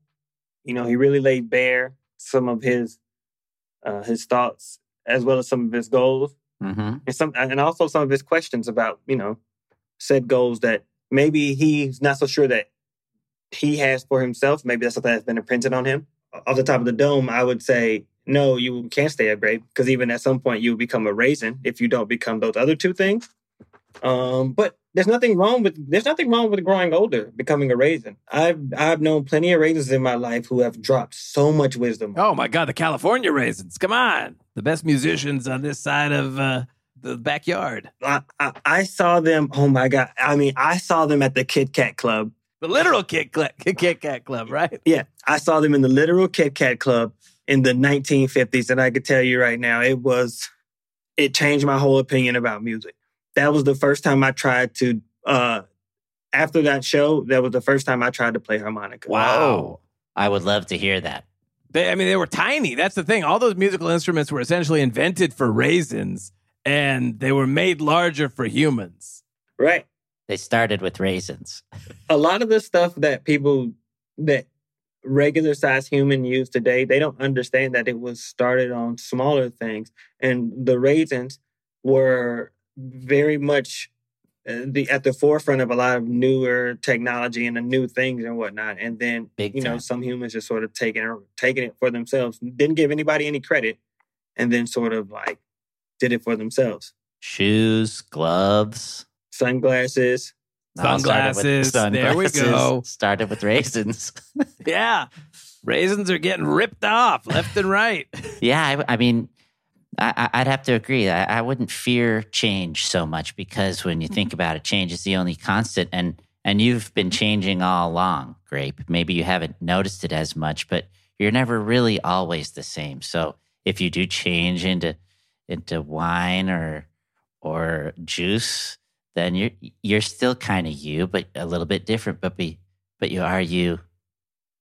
You know, he really laid bare some of his uh, his thoughts as well as some of his goals, Mm-hmm. and some and also some of his questions about you know said goals that maybe he's not so sure that he has for himself. Maybe that's something that's been imprinted on him. Off the top of the dome, I would say no, you can't stay a grape because even at some point you become a raisin if you don't become those other two things. Um, but there's nothing wrong with there's nothing wrong with growing older, becoming a raisin. I've I've known plenty of raisins in my life who have dropped so much wisdom. Oh my God, the California Raisins! Come on, the best musicians on this side of uh, the backyard. I, I, I saw them. Oh my god! I mean, I saw them at the Kit Kat Club. The literal Kit Kat, [LAUGHS] Kit Kat Club, right? Yeah, I saw them in the literal Kit Kat Club in the 1950s, and I could tell you right now, it was it changed my whole opinion about music. That was the first time I tried to. uh After that show, that was the first time I tried to play harmonica. Wow. I would love to hear that. They, I mean, they were tiny. That's the thing. All those musical instruments were essentially invented for raisins, and they were made larger for humans. Right. They started with raisins. [LAUGHS] a lot of the stuff that people that regular sized human use today, they don't understand that it was started on smaller things. And the raisins were very much uh, the at the forefront of a lot of newer technology and the new things and whatnot. And then Big you know time. some humans just sort of taking taking it for themselves, didn't give anybody any credit, and then sort of like did it for themselves. Shoes, gloves. Sunglasses. No, started with Sunglasses. There we go. [LAUGHS] Started with raisins. [LAUGHS] Yeah. Raisins are getting ripped off left and right. yeah, I, I mean, I, I- I'd have to agree. I, I wouldn't fear change so much because when you think mm-hmm. about it, change is the only constant, and and you've been mm-hmm. changing all along. Grape. Maybe you haven't noticed it as much, but you're never really always the same. So if you do change into into wine or or juice, then you're you're still kind of you, but a little bit different. But be but you are you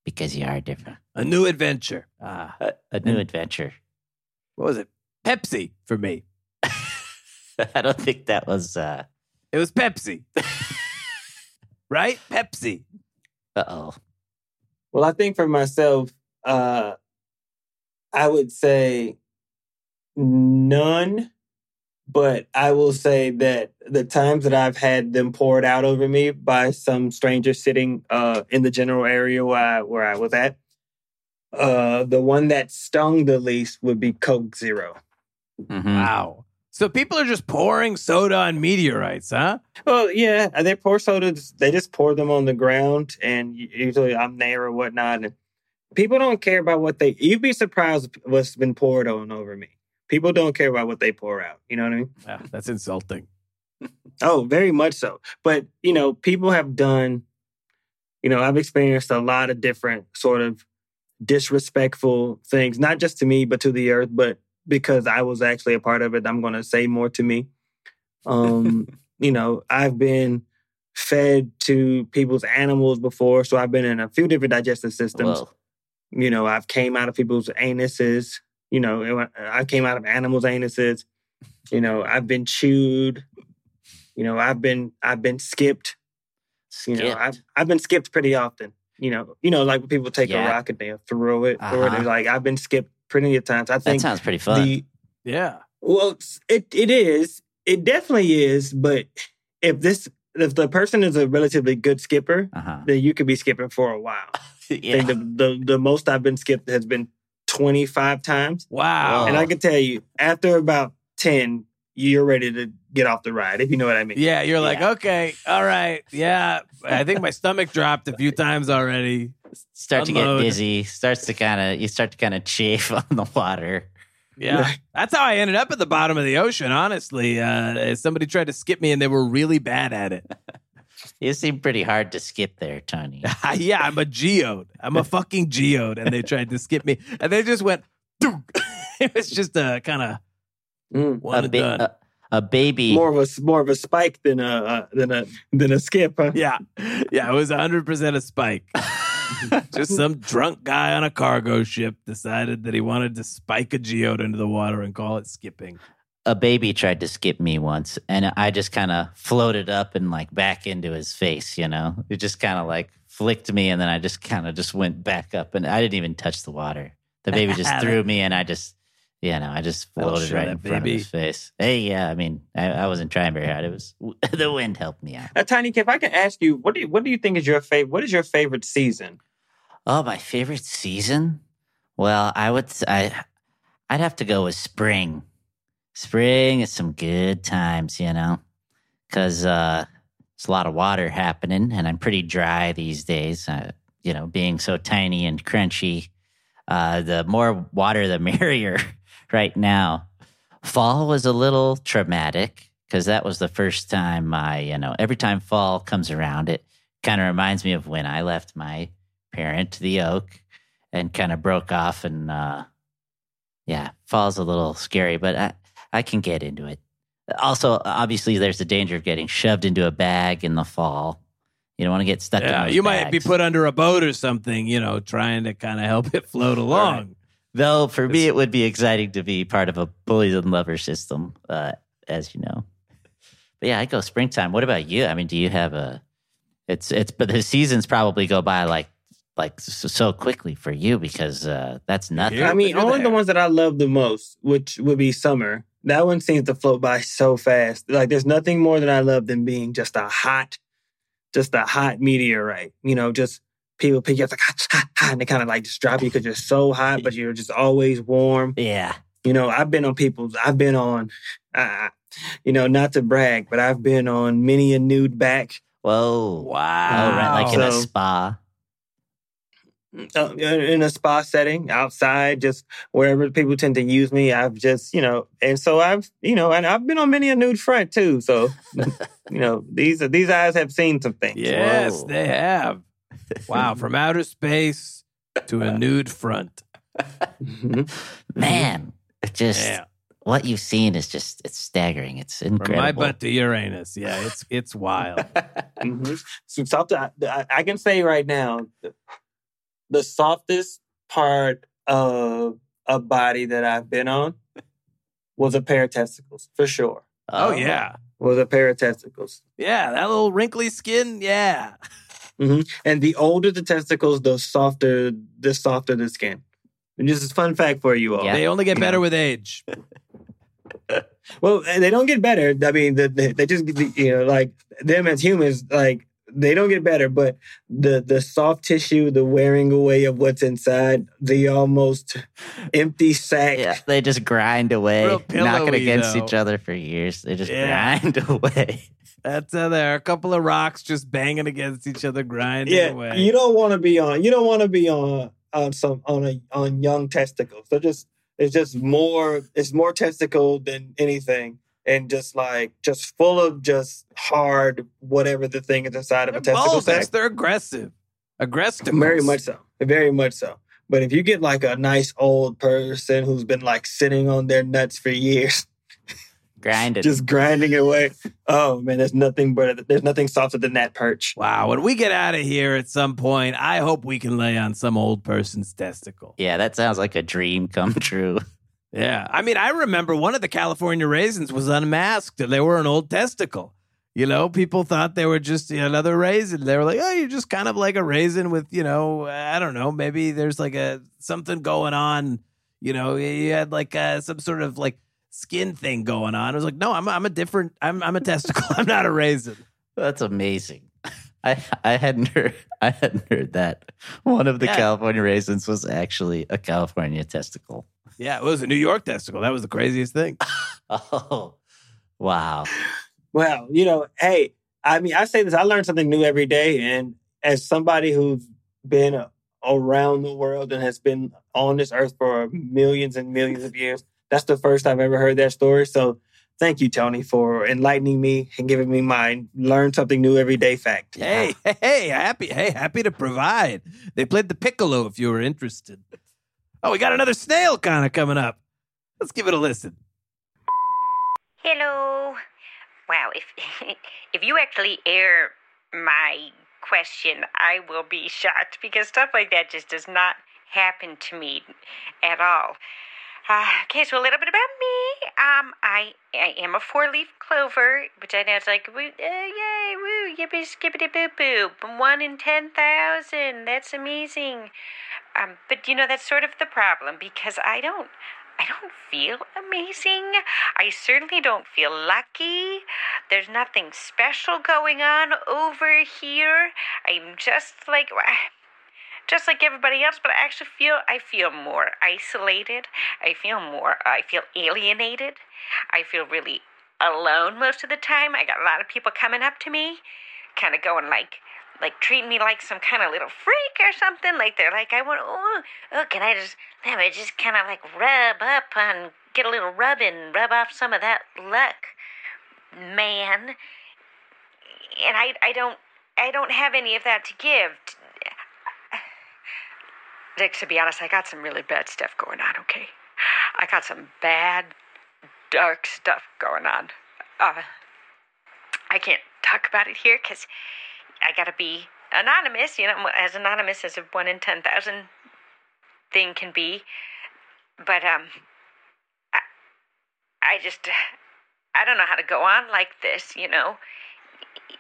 because you are different. A new adventure. Ah, A, a new adventure. what was it? Pepsi for me. [LAUGHS] I don't think that was. uh It was Pepsi. [LAUGHS] right? Pepsi. Uh oh. Well, I think for myself, uh, I would say none, but I will say that the times that I've had them poured out over me by some stranger sitting uh, in the general area where I, where I was at, uh, the one that stung the least would be Coke Zero. Mhm. Wow. So people are just pouring soda on meteorites, huh? Well, yeah, they pour sodas. They just pour them on the ground, and usually I'm there or whatnot. And people don't care about what they. You'd be surprised what's been poured on over me. People don't care about what they pour out. You know what I mean? Yeah, that's insulting. [LAUGHS] Oh, very much so. But you know, people have done. You know, I've experienced a lot of different sort of disrespectful things, not just to me, but to the earth. But because I was actually a part of it, I'm going to say more to me. Um, [LAUGHS] you know, I've been fed to people's animals before, so I've been in a few different digestive systems. Whoa. You know, I've came out of people's anuses. You know, I came out of animals' anuses. You know, I've been chewed. You know, I've been I've been skipped. You know, I've I've been skipped pretty often. You know, you know, like when people take Yeah. a rock and they throw it, or Uh-huh. they're like I've been skipped plenty of times. I that think sounds pretty fun. the Yeah. well, it's- it it is. It definitely is. But if this if the person is a relatively good skipper, uh-huh. then you could be skipping for a while. [LAUGHS] I yeah. think the, the the most I've been skipped has been twenty five times, Wow. and. I can tell you after about ten, you're ready to get off the ride. If you know what I mean. Yeah, you're like, Yeah. okay, all right. Yeah. I think my stomach dropped a few times already. Start to get dizzy. Starts to kind of you start to kind of chafe [LAUGHS] on the water. Yeah, that's how I ended up at the bottom of the ocean. Honestly, uh, somebody tried to skip me, and they were really bad at it. [LAUGHS] You seem pretty hard to skip there, Tony. [LAUGHS] yeah, I'm a geode. I'm a fucking geode, and they tried to skip me, and they just went. "Dook." it was just a kind of Mm. one a, ba- done. a, a baby. More of a more of a spike than a uh, than a than a skip. Huh? yeah, yeah, it was 100 percent a spike. [LAUGHS] just some drunk guy on a cargo ship decided that he wanted to spike a geode into the water and call it skipping. a baby tried to skip me once, and I just kind of floated up and like back into his face. You know, it just kind of like flicked me, and then I just kind of just went back up, and I didn't even touch the water. The baby just [LAUGHS] threw me, and I just, you no, I just floated right in front baby. of his face. Hey, yeah, I mean, I, I wasn't trying very hard. It was [LAUGHS] the wind helped me out. Uh, Tiny, if I can ask you, what do you, what do you think is your favorite? What is your favorite season? Oh, my favorite season? Well, I would I I'd have to go with spring. Spring is some good times, you know, because uh, there's a lot of water happening, and I'm pretty dry these days. Uh, you know, being so tiny and crunchy, uh, the more water, the [LAUGHS] merrier. Right now, fall was a little traumatic because that was the first time I, you know, every time fall comes around, it kind of reminds me of when I left my parent, the oak, and kind of broke off. And uh, yeah, fall's a little scary, but I, I can get into it. Also, obviously, there's the danger of getting shoved into a bag in the fall. You don't want to get stuck in Yeah, you might be put under a boat or something, you know, trying to kind of help it float along. Though for me, it would be exciting to be part of a bullies and lovers system, uh, as you know. But yeah, I go springtime. What about you? I mean, do you have a? It's it's but the seasons probably go by like like so, so quickly for you because uh, that's nothing. Yeah, I mean, but you're only the ones that I love the most, which would be summer. That one seems to float by so fast. Like there's nothing more that I love than being just a hot, just a hot meteorite. You know, just people pick you up like hot, hot, hot, and they kind of like just drop you because you're so hot, but you're just always warm. Yeah, You know, I've been on people's. I've been on, uh, you know, not to brag, but I've been on many a nude back. whoa, Wow. oh, right, like in a spa. uh, in a spa setting outside just wherever people tend to use me i've just you know and so i've you know and i've been on many a nude front too so [LAUGHS] you know these these eyes have seen some things Yes, Whoa. they have. Wow, [LAUGHS] from outer space to a nude front. Mhm. Man, it just Yeah, what you've seen is just it's staggering. It's from incredible. my butt to Uranus. Yeah, it's it's wild. [LAUGHS] Mhm. so something I, I- I can say right now the, the softest part of a body that i've been on was a pair of testicles for sure Oh yeah, was a pair of testicles yeah. That little wrinkly skin. Yeah, [LAUGHS] Mm-hmm. And the older the testicles, the softer the softer the skin. And just a fun fact for you all. Yeah. they only get better with age. [LAUGHS] Well, eh, they don't get better. I mean, the, the, they just you know like them as humans, like they don't get better. But the the soft tissue, the wearing away of what's inside, the almost empty sack. Yeah, they just grind away, knocking against though. each other for years. They just Yeah. grind [LAUGHS] away. That's uh, there. are A couple of rocks just banging against each other, grinding Yeah, away. you don't want to be on. You don't want to be on on some on a on young testicles. They're just it's just more. It's more testicle than anything, and just like just full of just hard whatever the thing is inside of They're a testicle balls, sack. They're aggressive. Aggressive. Very much so. Very much so. But if you get like a nice old person who's been like sitting on their nuts for years, Grinding. just grinding away, oh man, there's nothing but there's nothing softer than that perch. Wow. When we get out of here at some point, I hope we can lay on some old person's testicle. yeah, that sounds like a dream come true. [LAUGHS] Yeah. I mean, I remember one of the California raisins was unmasked and they were an old testicle. You know, people thought they were just another raisin. They were like, oh, you're just kind of like a raisin with, you know, I don't know, maybe there's like a something going on. You know, you had like uh, some sort of like skin thing going on. I was like, no, I'm, I'm a different, I'm, I'm a testicle. [LAUGHS] I'm not a raisin. That's amazing. I I hadn't heard I hadn't heard that. One of the Yeah. California raisins was actually a California testicle. Yeah, it was a New York testicle. That was the craziest thing. [LAUGHS] Oh, wow. Well, you know, hey, I mean, I say this, I learn something new every day. And as somebody who's been around the world and has been on this earth for millions and millions of years. That's the first I've ever heard that story. So thank you, Tony, for enlightening me and giving me my learn something new every day fact. Hey, hey, hey, happy, hey, happy to provide. They played the piccolo if you were interested. Oh, we got another snail kind of coming up. Let's give it a listen. Hello. Wow, if [LAUGHS] if you actually air my question, I will be shocked because stuff like that just does not happen to me at all. Uh, okay, so a little bit about me. Um, I I am a four-leaf clover, which I know it's like, woo, uh, yay, woo, yippee skippity boo boo, one in ten thousand. That's amazing. Um, but you know that's sort of the problem because I don't. I don't feel amazing. I certainly don't feel lucky. There's nothing special going on over here. I'm just like just like everybody else, but I actually feel I feel more isolated. I feel more I feel alienated. I feel really alone most of the time. I got a lot of people coming up to me, kind of going like like treating me like some kind of little freak or something. Like they're like, I want, oh, oh can I just, let me just kind of like rub up on, get a little rub in, rub off some of that luck, man. And I, I don't, I don't have any of that to give. Dick, to be honest, I got some really bad stuff going on, okay? I got some bad, dark stuff going on. Uh, I can't talk about it here because I gotta be anonymous, you know, as anonymous as a one in 10,000 thing can be. But, um, I, I just, I don't know how to go on like this, you know?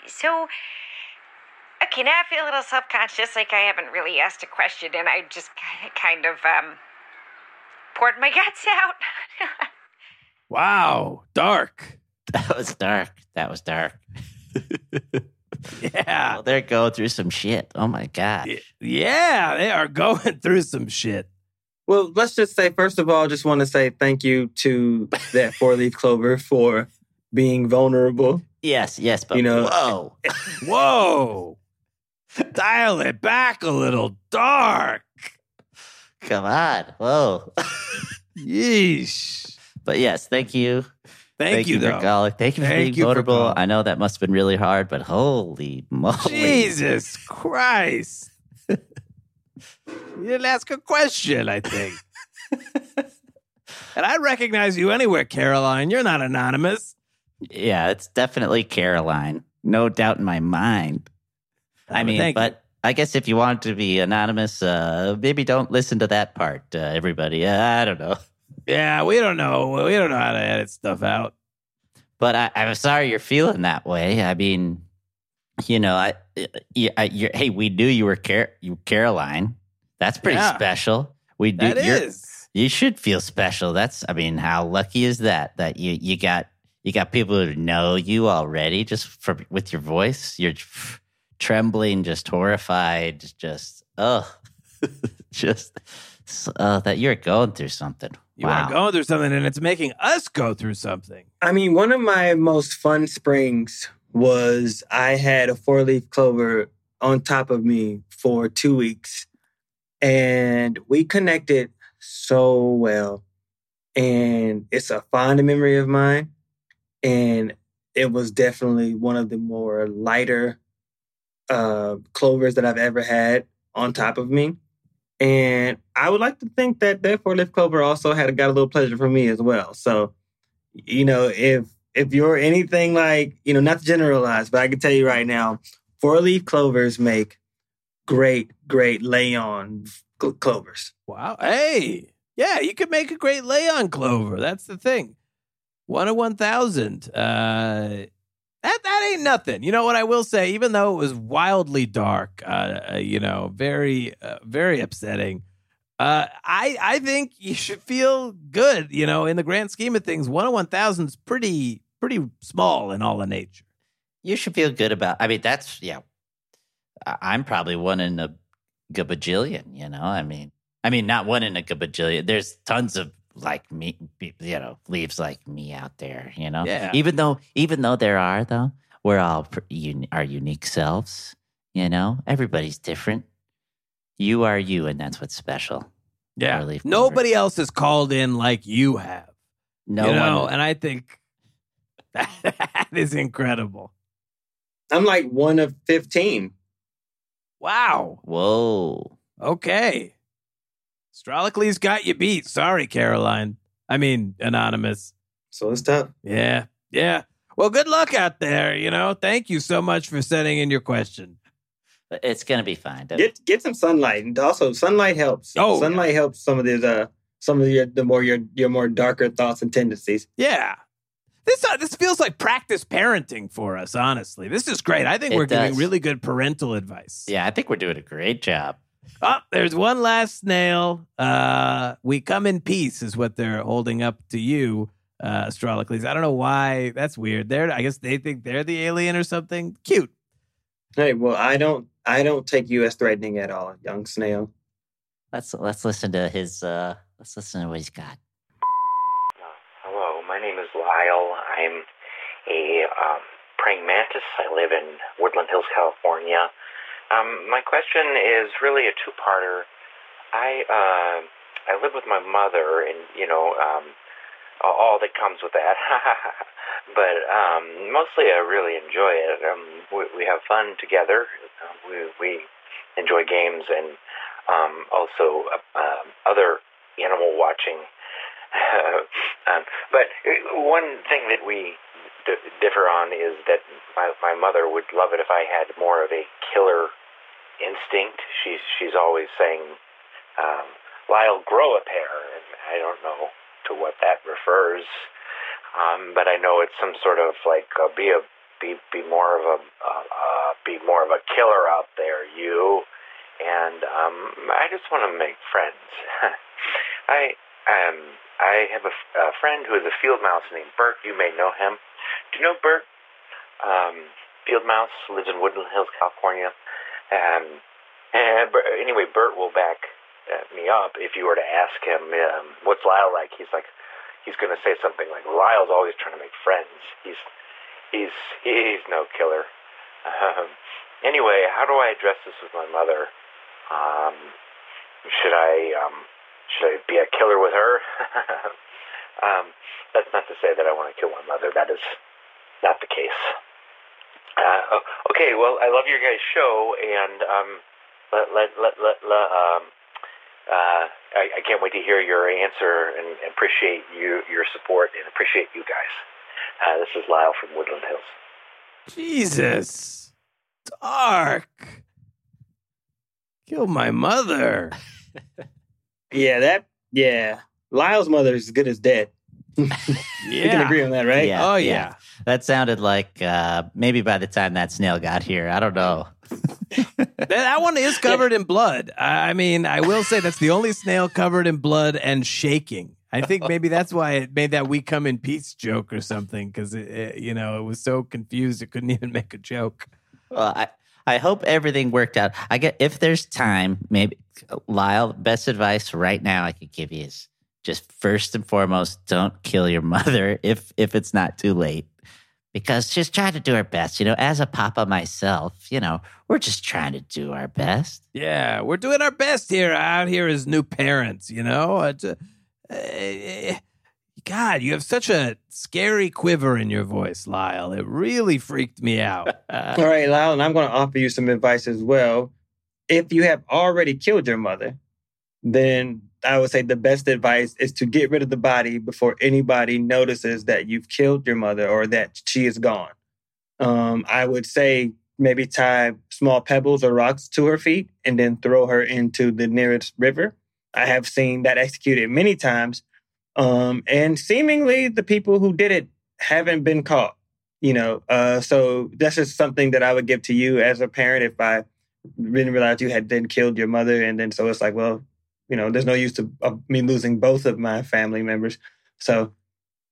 So, okay, now I feel a little self conscious, like I haven't really asked a question, and I just kind of, um, poured my [LAUGHS] guts out. Wow, dark. That was dark. That was dark. [LAUGHS] Yeah. Well, they're going through some shit. Oh my god. Yeah, they are going [LAUGHS] through some shit. Well, let's just say, first of all, just want to say thank you to that four leaf clover for being vulnerable. Yes, yes, but You know- whoa. Whoa. [LAUGHS] Dial it back a little dark. Come on. Whoa. [LAUGHS] Yeesh. but yes, thank you. Thank, you, for though. calling. Thank you for Thank being you vulnerable. calling. I know that must have been really hard, but holy moly. Jesus Christ. you didn't ask a question, I think. [LAUGHS] and I recognize you anywhere, Caroline. You're not anonymous. Yeah, it's definitely Caroline. No doubt in my mind. I mean, thank you. but I guess if you want to be anonymous, uh, maybe don't listen to that part, uh, everybody. Uh, I don't know. [LAUGHS] Yeah, we don't know. We don't know how to edit stuff out. But I, I'm sorry you're feeling that way. I mean, you know, I, you, I you're, hey, we knew you were Car- you Caroline. That's pretty Yeah. special. We do. That is. You should feel special. That's. I mean, how lucky is that? That you you got you got people who know you already just for with your voice. You're trembling, just horrified, just oh, [LAUGHS] just uh, that you're going through something. You wow. are going through something, and it's making us go through something. I mean, one of my most fun springs was I had a four leaf clover on top of me for two weeks, and we connected so well. And it's a fond memory of mine. And it was definitely one of the more lighter uh, clovers that I've ever had on top of me. And I would like to think that that four leaf clover also had got a little pleasure from me as well. So, you know, if if you're anything like, you know, not to generalize, but I can tell you right now, four leaf clovers make great, great lay on cl- clovers. Wow. Hey, yeah, you could make a great lay on clover. That's the thing. One of 1,000. Uh, that, that ain't nothing. You know what I will say? Even though it was wildly dark, uh, uh, you know, very, uh, very upsetting. Uh, I I think you should feel good. You know, in the grand scheme of things, one of one thousand is pretty pretty small in all of nature. You should feel good about. I mean, that's yeah. I'm probably one in a gabajillion. You know, I mean, I mean, not one in a gabajillion. There's tons of like me, you know, leaves like me out there. You know, Yeah. Even though, even though there are though, we're all pr- un- our unique selves. You know, everybody's different. You are you, and that's what's special. Yeah. Four-leaf Nobody else has called in like you have. No you know, one. and I think [LAUGHS] that is incredible. I'm like one of 15. Wow. Whoa. Okay. Astrolicles's got you beat. Sorry, Caroline. I mean, Anonymous. So it's tough. Yeah. Yeah. Well, good luck out there. You know, thank you so much for sending in your question. It's gonna be fine. Don't- Get get some sunlight. And also sunlight helps. Oh, sunlight helps some of these uh some of your the more your your more darker thoughts and tendencies. Yeah. This uh, this feels like practice parenting for us, honestly. This is great. I think It we're giving really good parental advice. yeah, I think we're doing a great job. Oh, there's one last snail. Uh, we come in peace is what they're holding up to you, uh, Astrolicles. I don't know why. That's weird. They're, I guess they think they're the alien or something. Cute. Hey, well, I don't I don't take you as threatening at all, young snail. Let's let's listen to his. uh Let's listen to what he's got. Hello, my name is Lyle. I'm a um, praying mantis. I live in Woodland Hills, California. Um, my question is really a two-parter. I uh, I live with my mother, and you know um, all that comes with that. [LAUGHS] but um, mostly, I really enjoy it. Um, we, we have fun together. Uh, we we enjoy games and um, also uh, um, other animal watching. [LAUGHS] um, but uh, one thing that we d- differ on is that my, my mother would love it if I had more of a killer instinct. She's she's always saying, um, "Lyle, grow a pair," and I don't know to what that refers. Um, but I know it's some sort of like uh, be a be be more of a uh, uh, be more of a killer out there, you. And um, I just want to make friends. [LAUGHS] I um I have a, friend who is a field mouse named Bert. You may know him. Do you know Bert? Um, field mouse lives in Woodland Hills, California. Um, and Bert, anyway, Bert will back uh, me up if you were to ask him um, what's Lyle like. He's like he's going to say something like Lyle's always trying to make friends. He's he's he's no killer. Um, anyway, how do I address this with my mother? Um, should I um, should I be a killer with her? [LAUGHS] um, that's not to say that I want to kill my mother. That is not the case. Uh, oh, okay, well, I love your guys' show, and um, let let let let, let um, uh, I, I can't wait to hear your answer and appreciate you your support and appreciate you guys. Uh, this is Lyle from Woodland Hills. Jesus. Dark. Kill my mother. [LAUGHS] Yeah, that yeah. Lyle's mother is as good as dead. [LAUGHS] We can agree on that, right? Yeah. Oh, yeah. That sounded like uh maybe by the time that snail got here, I don't know. [LAUGHS] That- That one is covered in blood. I I mean, I will say that's the only snail covered in blood and shaking. I think maybe that's why it made that "we come in peace" joke or something because it, it, you know, it was so confused it couldn't [LAUGHS] even make a joke. Well, I I hope everything worked out. I get if there's time, maybe Lyle, best advice right now I could give you is just first and foremost, don't kill your [LAUGHS] mother if if it's not too late. Because she's trying to do her best. You know, as a papa myself, you know, we're just trying to do our best. Yeah, we're doing our best here out here as new parents. You know, uh, uh, God, you have such a scary quiver in your voice, Lyle. It really freaked me out. Uh, [LAUGHS] All right, Lyle, and I'm going to offer you some advice as well. If you have already killed your mother, then I would say the best advice is to get rid of the body before anybody notices that you've killed your mother or that she is gone. Um, I would say maybe tie small pebbles or rocks to her feet and then throw her into the nearest river. I have seen that executed many times. Um, and seemingly the people who did it haven't been caught you know uh so that's just something that i would give to you as a parent if i didn't realize you had then killed your mother and then so it's like well you know there's no use to of me losing both of my family members so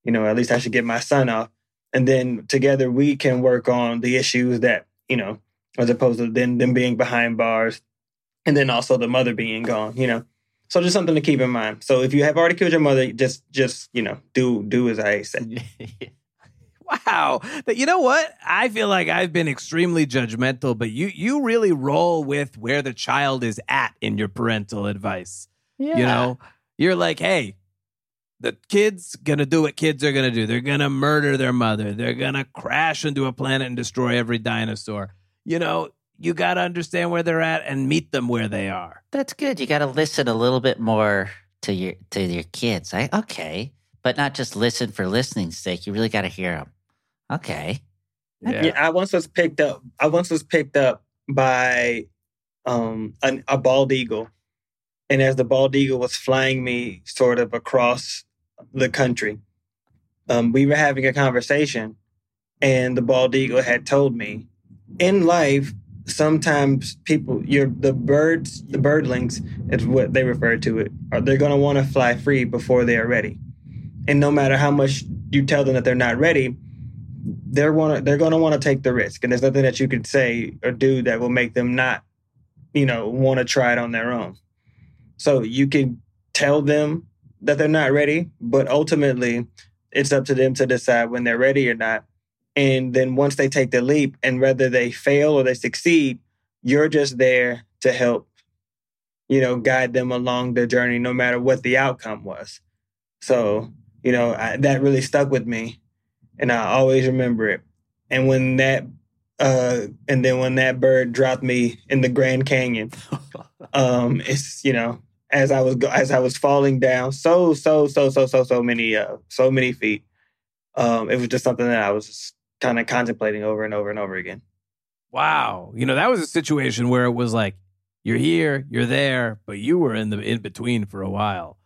you know at least i should get my son off and then together we can work on the issues that you know as opposed to then them being behind bars and then also the mother being gone you know so just something to keep in mind so if you have already killed your mother just just you know do do as i say [LAUGHS] Wow. You know what? I feel like I've been extremely judgmental, but you you really roll with where the child is at in your parental advice. Yeah. You know, you're like, hey, the kid's gonna do what kids are gonna do. They're gonna murder their mother. They're gonna crash into a planet and destroy every dinosaur. You know, you gotta understand where they're at and meet them where they are. That's good. You got to listen a little bit more to your to your kids. I, okay, but not just listen for listening's sake. You really got to hear them. Okay. Yeah. I once was picked up. I once was picked up by um an, a bald eagle, and as the bald eagle was flying me sort of across the country, um, we were having a conversation, and the bald eagle had told me, in life, sometimes people, the birds, the birdlings, is what they refer to it, are they're going to want to fly free before they are ready, and no matter how much you tell them that they're not ready they're want they're going to want to take the risk, and there's nothing that you can say or do that will make them not, you know, want to try it on their own. So you can tell them that they're not ready, but ultimately, it's up to them to decide when they're ready or not. And then once they take the leap, and whether they fail or they succeed, you're just there to help, you know, guide them along the journey, no matter what the outcome was. So, you know, I, that really stuck with me and I always remember it. And when that, uh, and then when that bird dropped me in the Grand Canyon, [LAUGHS] um, it's you know as I was go- as I was falling down so so so so so so many uh so many feet, um, it was just something that I was kind of contemplating over and over and over again. Wow. You know, that was a situation where it was like, you're here, you're there, but you were in the in between for a while.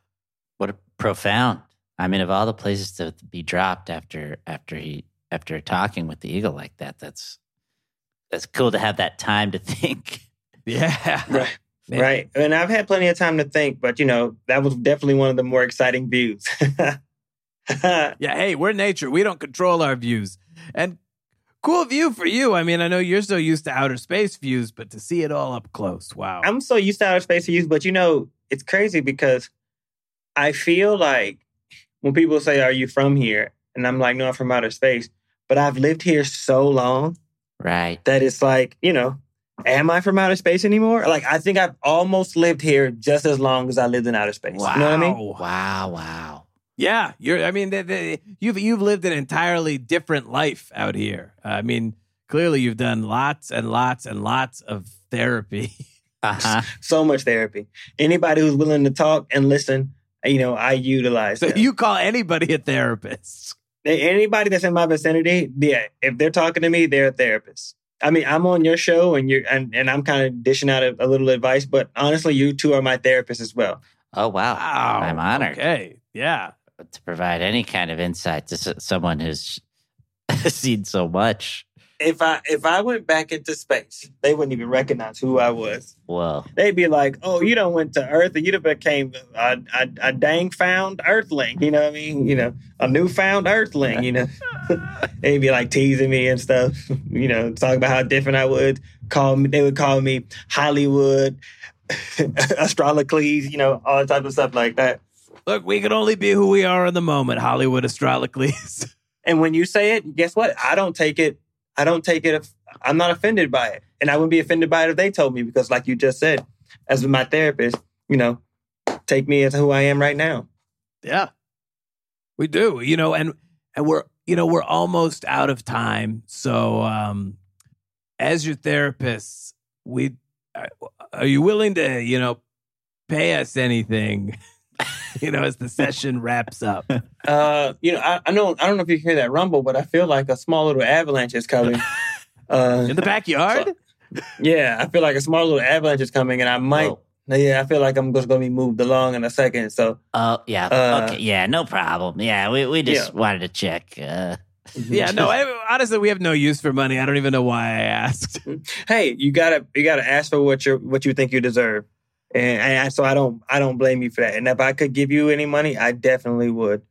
What a profound. I mean, of all the places to be dropped after after he after talking with the eagle like that, that's that's cool to have that time to [LAUGHS] think. Yeah. Right. Man. Right. And I've had plenty of time to think, but you know, that was definitely one of the more exciting views. [LAUGHS] Yeah. Hey, we're nature. We don't control our views. And cool view for you. I mean, I know you're so used to outer space views, but to see it all up close, wow. I'm so used to outer space views, but you know, it's crazy because I feel like when people say, Are you from here? And I'm like, No, I'm from outer space. But I've lived here so long Right. that it's like, you know, am I from outer space anymore? Like, I think I've almost lived here just as long as I lived in outer space. wow. You know what I mean? Wow. Wow. Yeah, you're. I mean, they, they, you've you've lived an entirely different life out here. I mean, clearly you've done lots and lots and lots of therapy. [LAUGHS] Uh huh. So much therapy. Anybody who's willing to talk and listen, you know, I utilize. so them. you call anybody a therapist? anybody that's in my vicinity, yeah, if they're talking to me, they're a therapist. I mean, I'm on your show and you're and, and I'm kind of dishing out a, a little advice, but honestly, you two are my therapists as well. Oh wow. Wow, I'm honored Okay, yeah. to provide any kind of insight to someone who's [LAUGHS] seen so much. If I if I went back into space, they wouldn't even recognize who I was. Whoa. They'd be like, "Oh, you don't went to Earth, and you done became a, a, a dang found Earthling." You know what I mean? You know, a newfound Earthling. You know, [LAUGHS] they'd be like teasing me and stuff. [LAUGHS] You know, talking about how different I would call me. They would call me Hollywood, [LAUGHS] Astrolicles. You know, all that type of stuff like that. Look, we can only be who we are in the moment. Hollywood Astrolicles. And when you say it, guess what? I don't take it. I don't take it. If, I'm not offended by it, and I wouldn't be offended by it if they told me because, like you just said, as my therapist, you know, take me as who I am right now. Yeah, we do. You know, and and we're you know we're almost out of time. So, um, as your therapist, we are you willing to you know pay us anything? [LAUGHS] [LAUGHS] you know, as the session wraps up. [LAUGHS] Uh, you know, I, I know I don't know if you hear that rumble, but I feel like a small little avalanche is coming. [LAUGHS] Uh, In the backyard? yeah, I feel like a small little avalanche is coming, and I might. Whoa. Yeah, I feel like I'm just gonna be moved along in a second. So Oh yeah. Uh, okay. Yeah. No problem. Yeah. We we just Yeah. wanted to check. Uh, yeah, no, I, honestly, we have no use for money. I don't even know why I asked. hey, you gotta you gotta ask for what you what you think you deserve, and, and so I don't I don't blame you for that. And if I could give you any money, I definitely would.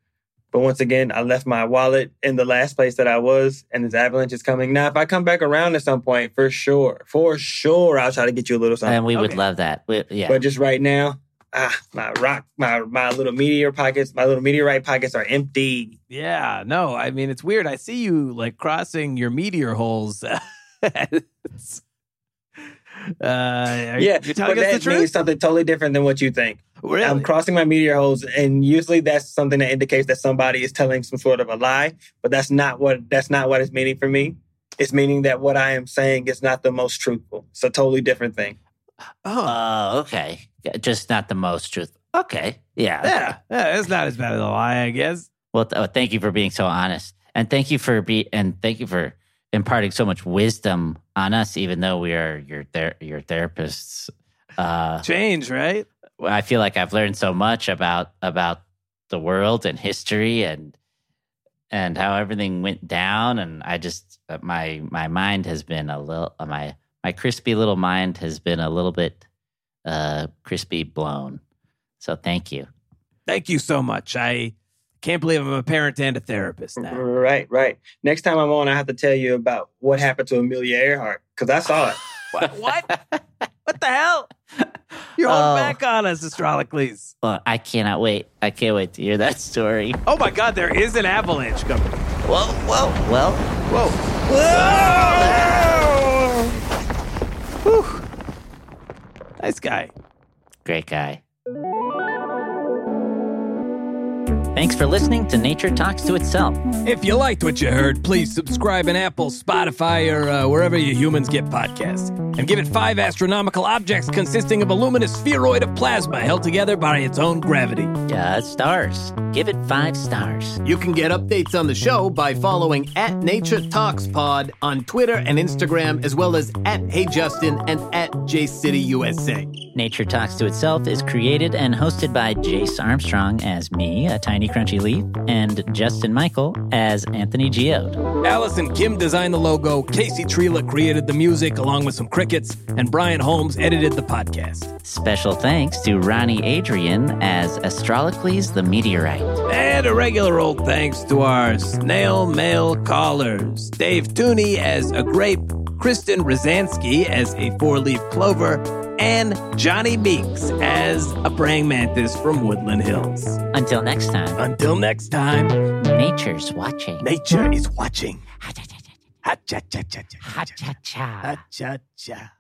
But once again, I left my wallet in the last place that I was, and this avalanche is coming. Now, if I come back around at some point, for sure, for sure, I'll try to get you a little something. and we would love that. We, yeah. But just right now, ah, my rock, my my little meteor pockets, my little meteorite pockets are empty. Yeah, no, I mean it's weird. I see you like crossing your meteor holes. [LAUGHS] It's- uh, are yeah, you're telling but us the that truth. means something totally different than what you think. really? I'm crossing my meteor holes, and usually that's something that indicates that somebody is telling some sort of a lie. But that's not what that's not what it's meaning for me. It's meaning that what I am saying is not the most truthful. It's a totally different thing. oh, Oh, okay. Just not the most truth. Okay. Yeah. yeah, yeah, it's not as bad as a lie, I guess. Well, th- oh, thank you for being so honest, and thank you for be and thank you for imparting so much wisdom on us, even though we are your ther- your therapists. Uh, Change, right? I feel like I've learned so much about about the world and history and and how everything went down, and I just uh, my my mind has been a little uh, my my crispy little mind has been a little bit uh, crispy blown. So thank you. Thank you so much. I can't believe I'm a parent and a therapist now. Right, right. Next time I'm on, I have to tell you about what happened to Amelia Earhart because I saw [LAUGHS] it. What? What? what the hell? [LAUGHS] You're holding Oh. back on us, Astrolicles. Well, I cannot wait. I can't wait to hear that story. Oh my God, there is an avalanche coming. Whoa, whoa, well, Whoa. Whoa! Whew. Nice guy. great guy. Thanks for listening to Nature Talks to Itself. If you liked what you heard, please subscribe in Apple, Spotify, or uh, wherever you humans get podcasts. And give it five astronomical objects consisting of a luminous spheroid of plasma held together by its own gravity. Yeah, stars. Give it five stars. You can get updates on the show by following at Nature Talks Pod on Twitter and Instagram, as well as at Hey Justin and at JaceCityUSA. Nature Talks to Itself is created and hosted by Jace Armstrong as me, a tiny crunchy leaf, and Justin Michael as Anthony Geode. Allison Kim designed the logo, Casey Trela created the music along with some crickets, and Brian Holmes edited the podcast. Special thanks to Ronnie Adrian as Astrolicles the Meteorite. And a regular old thanks to our snail mail callers Dave Theune as a grape, Kristen Rozanski as a four leaf clover, and Johnny Meeks as a praying mantis from Woodland Hills. Until next time, Until next time, nature's watching. nature is watching. Ha cha cha cha cha. Ha cha cha. Ha cha cha.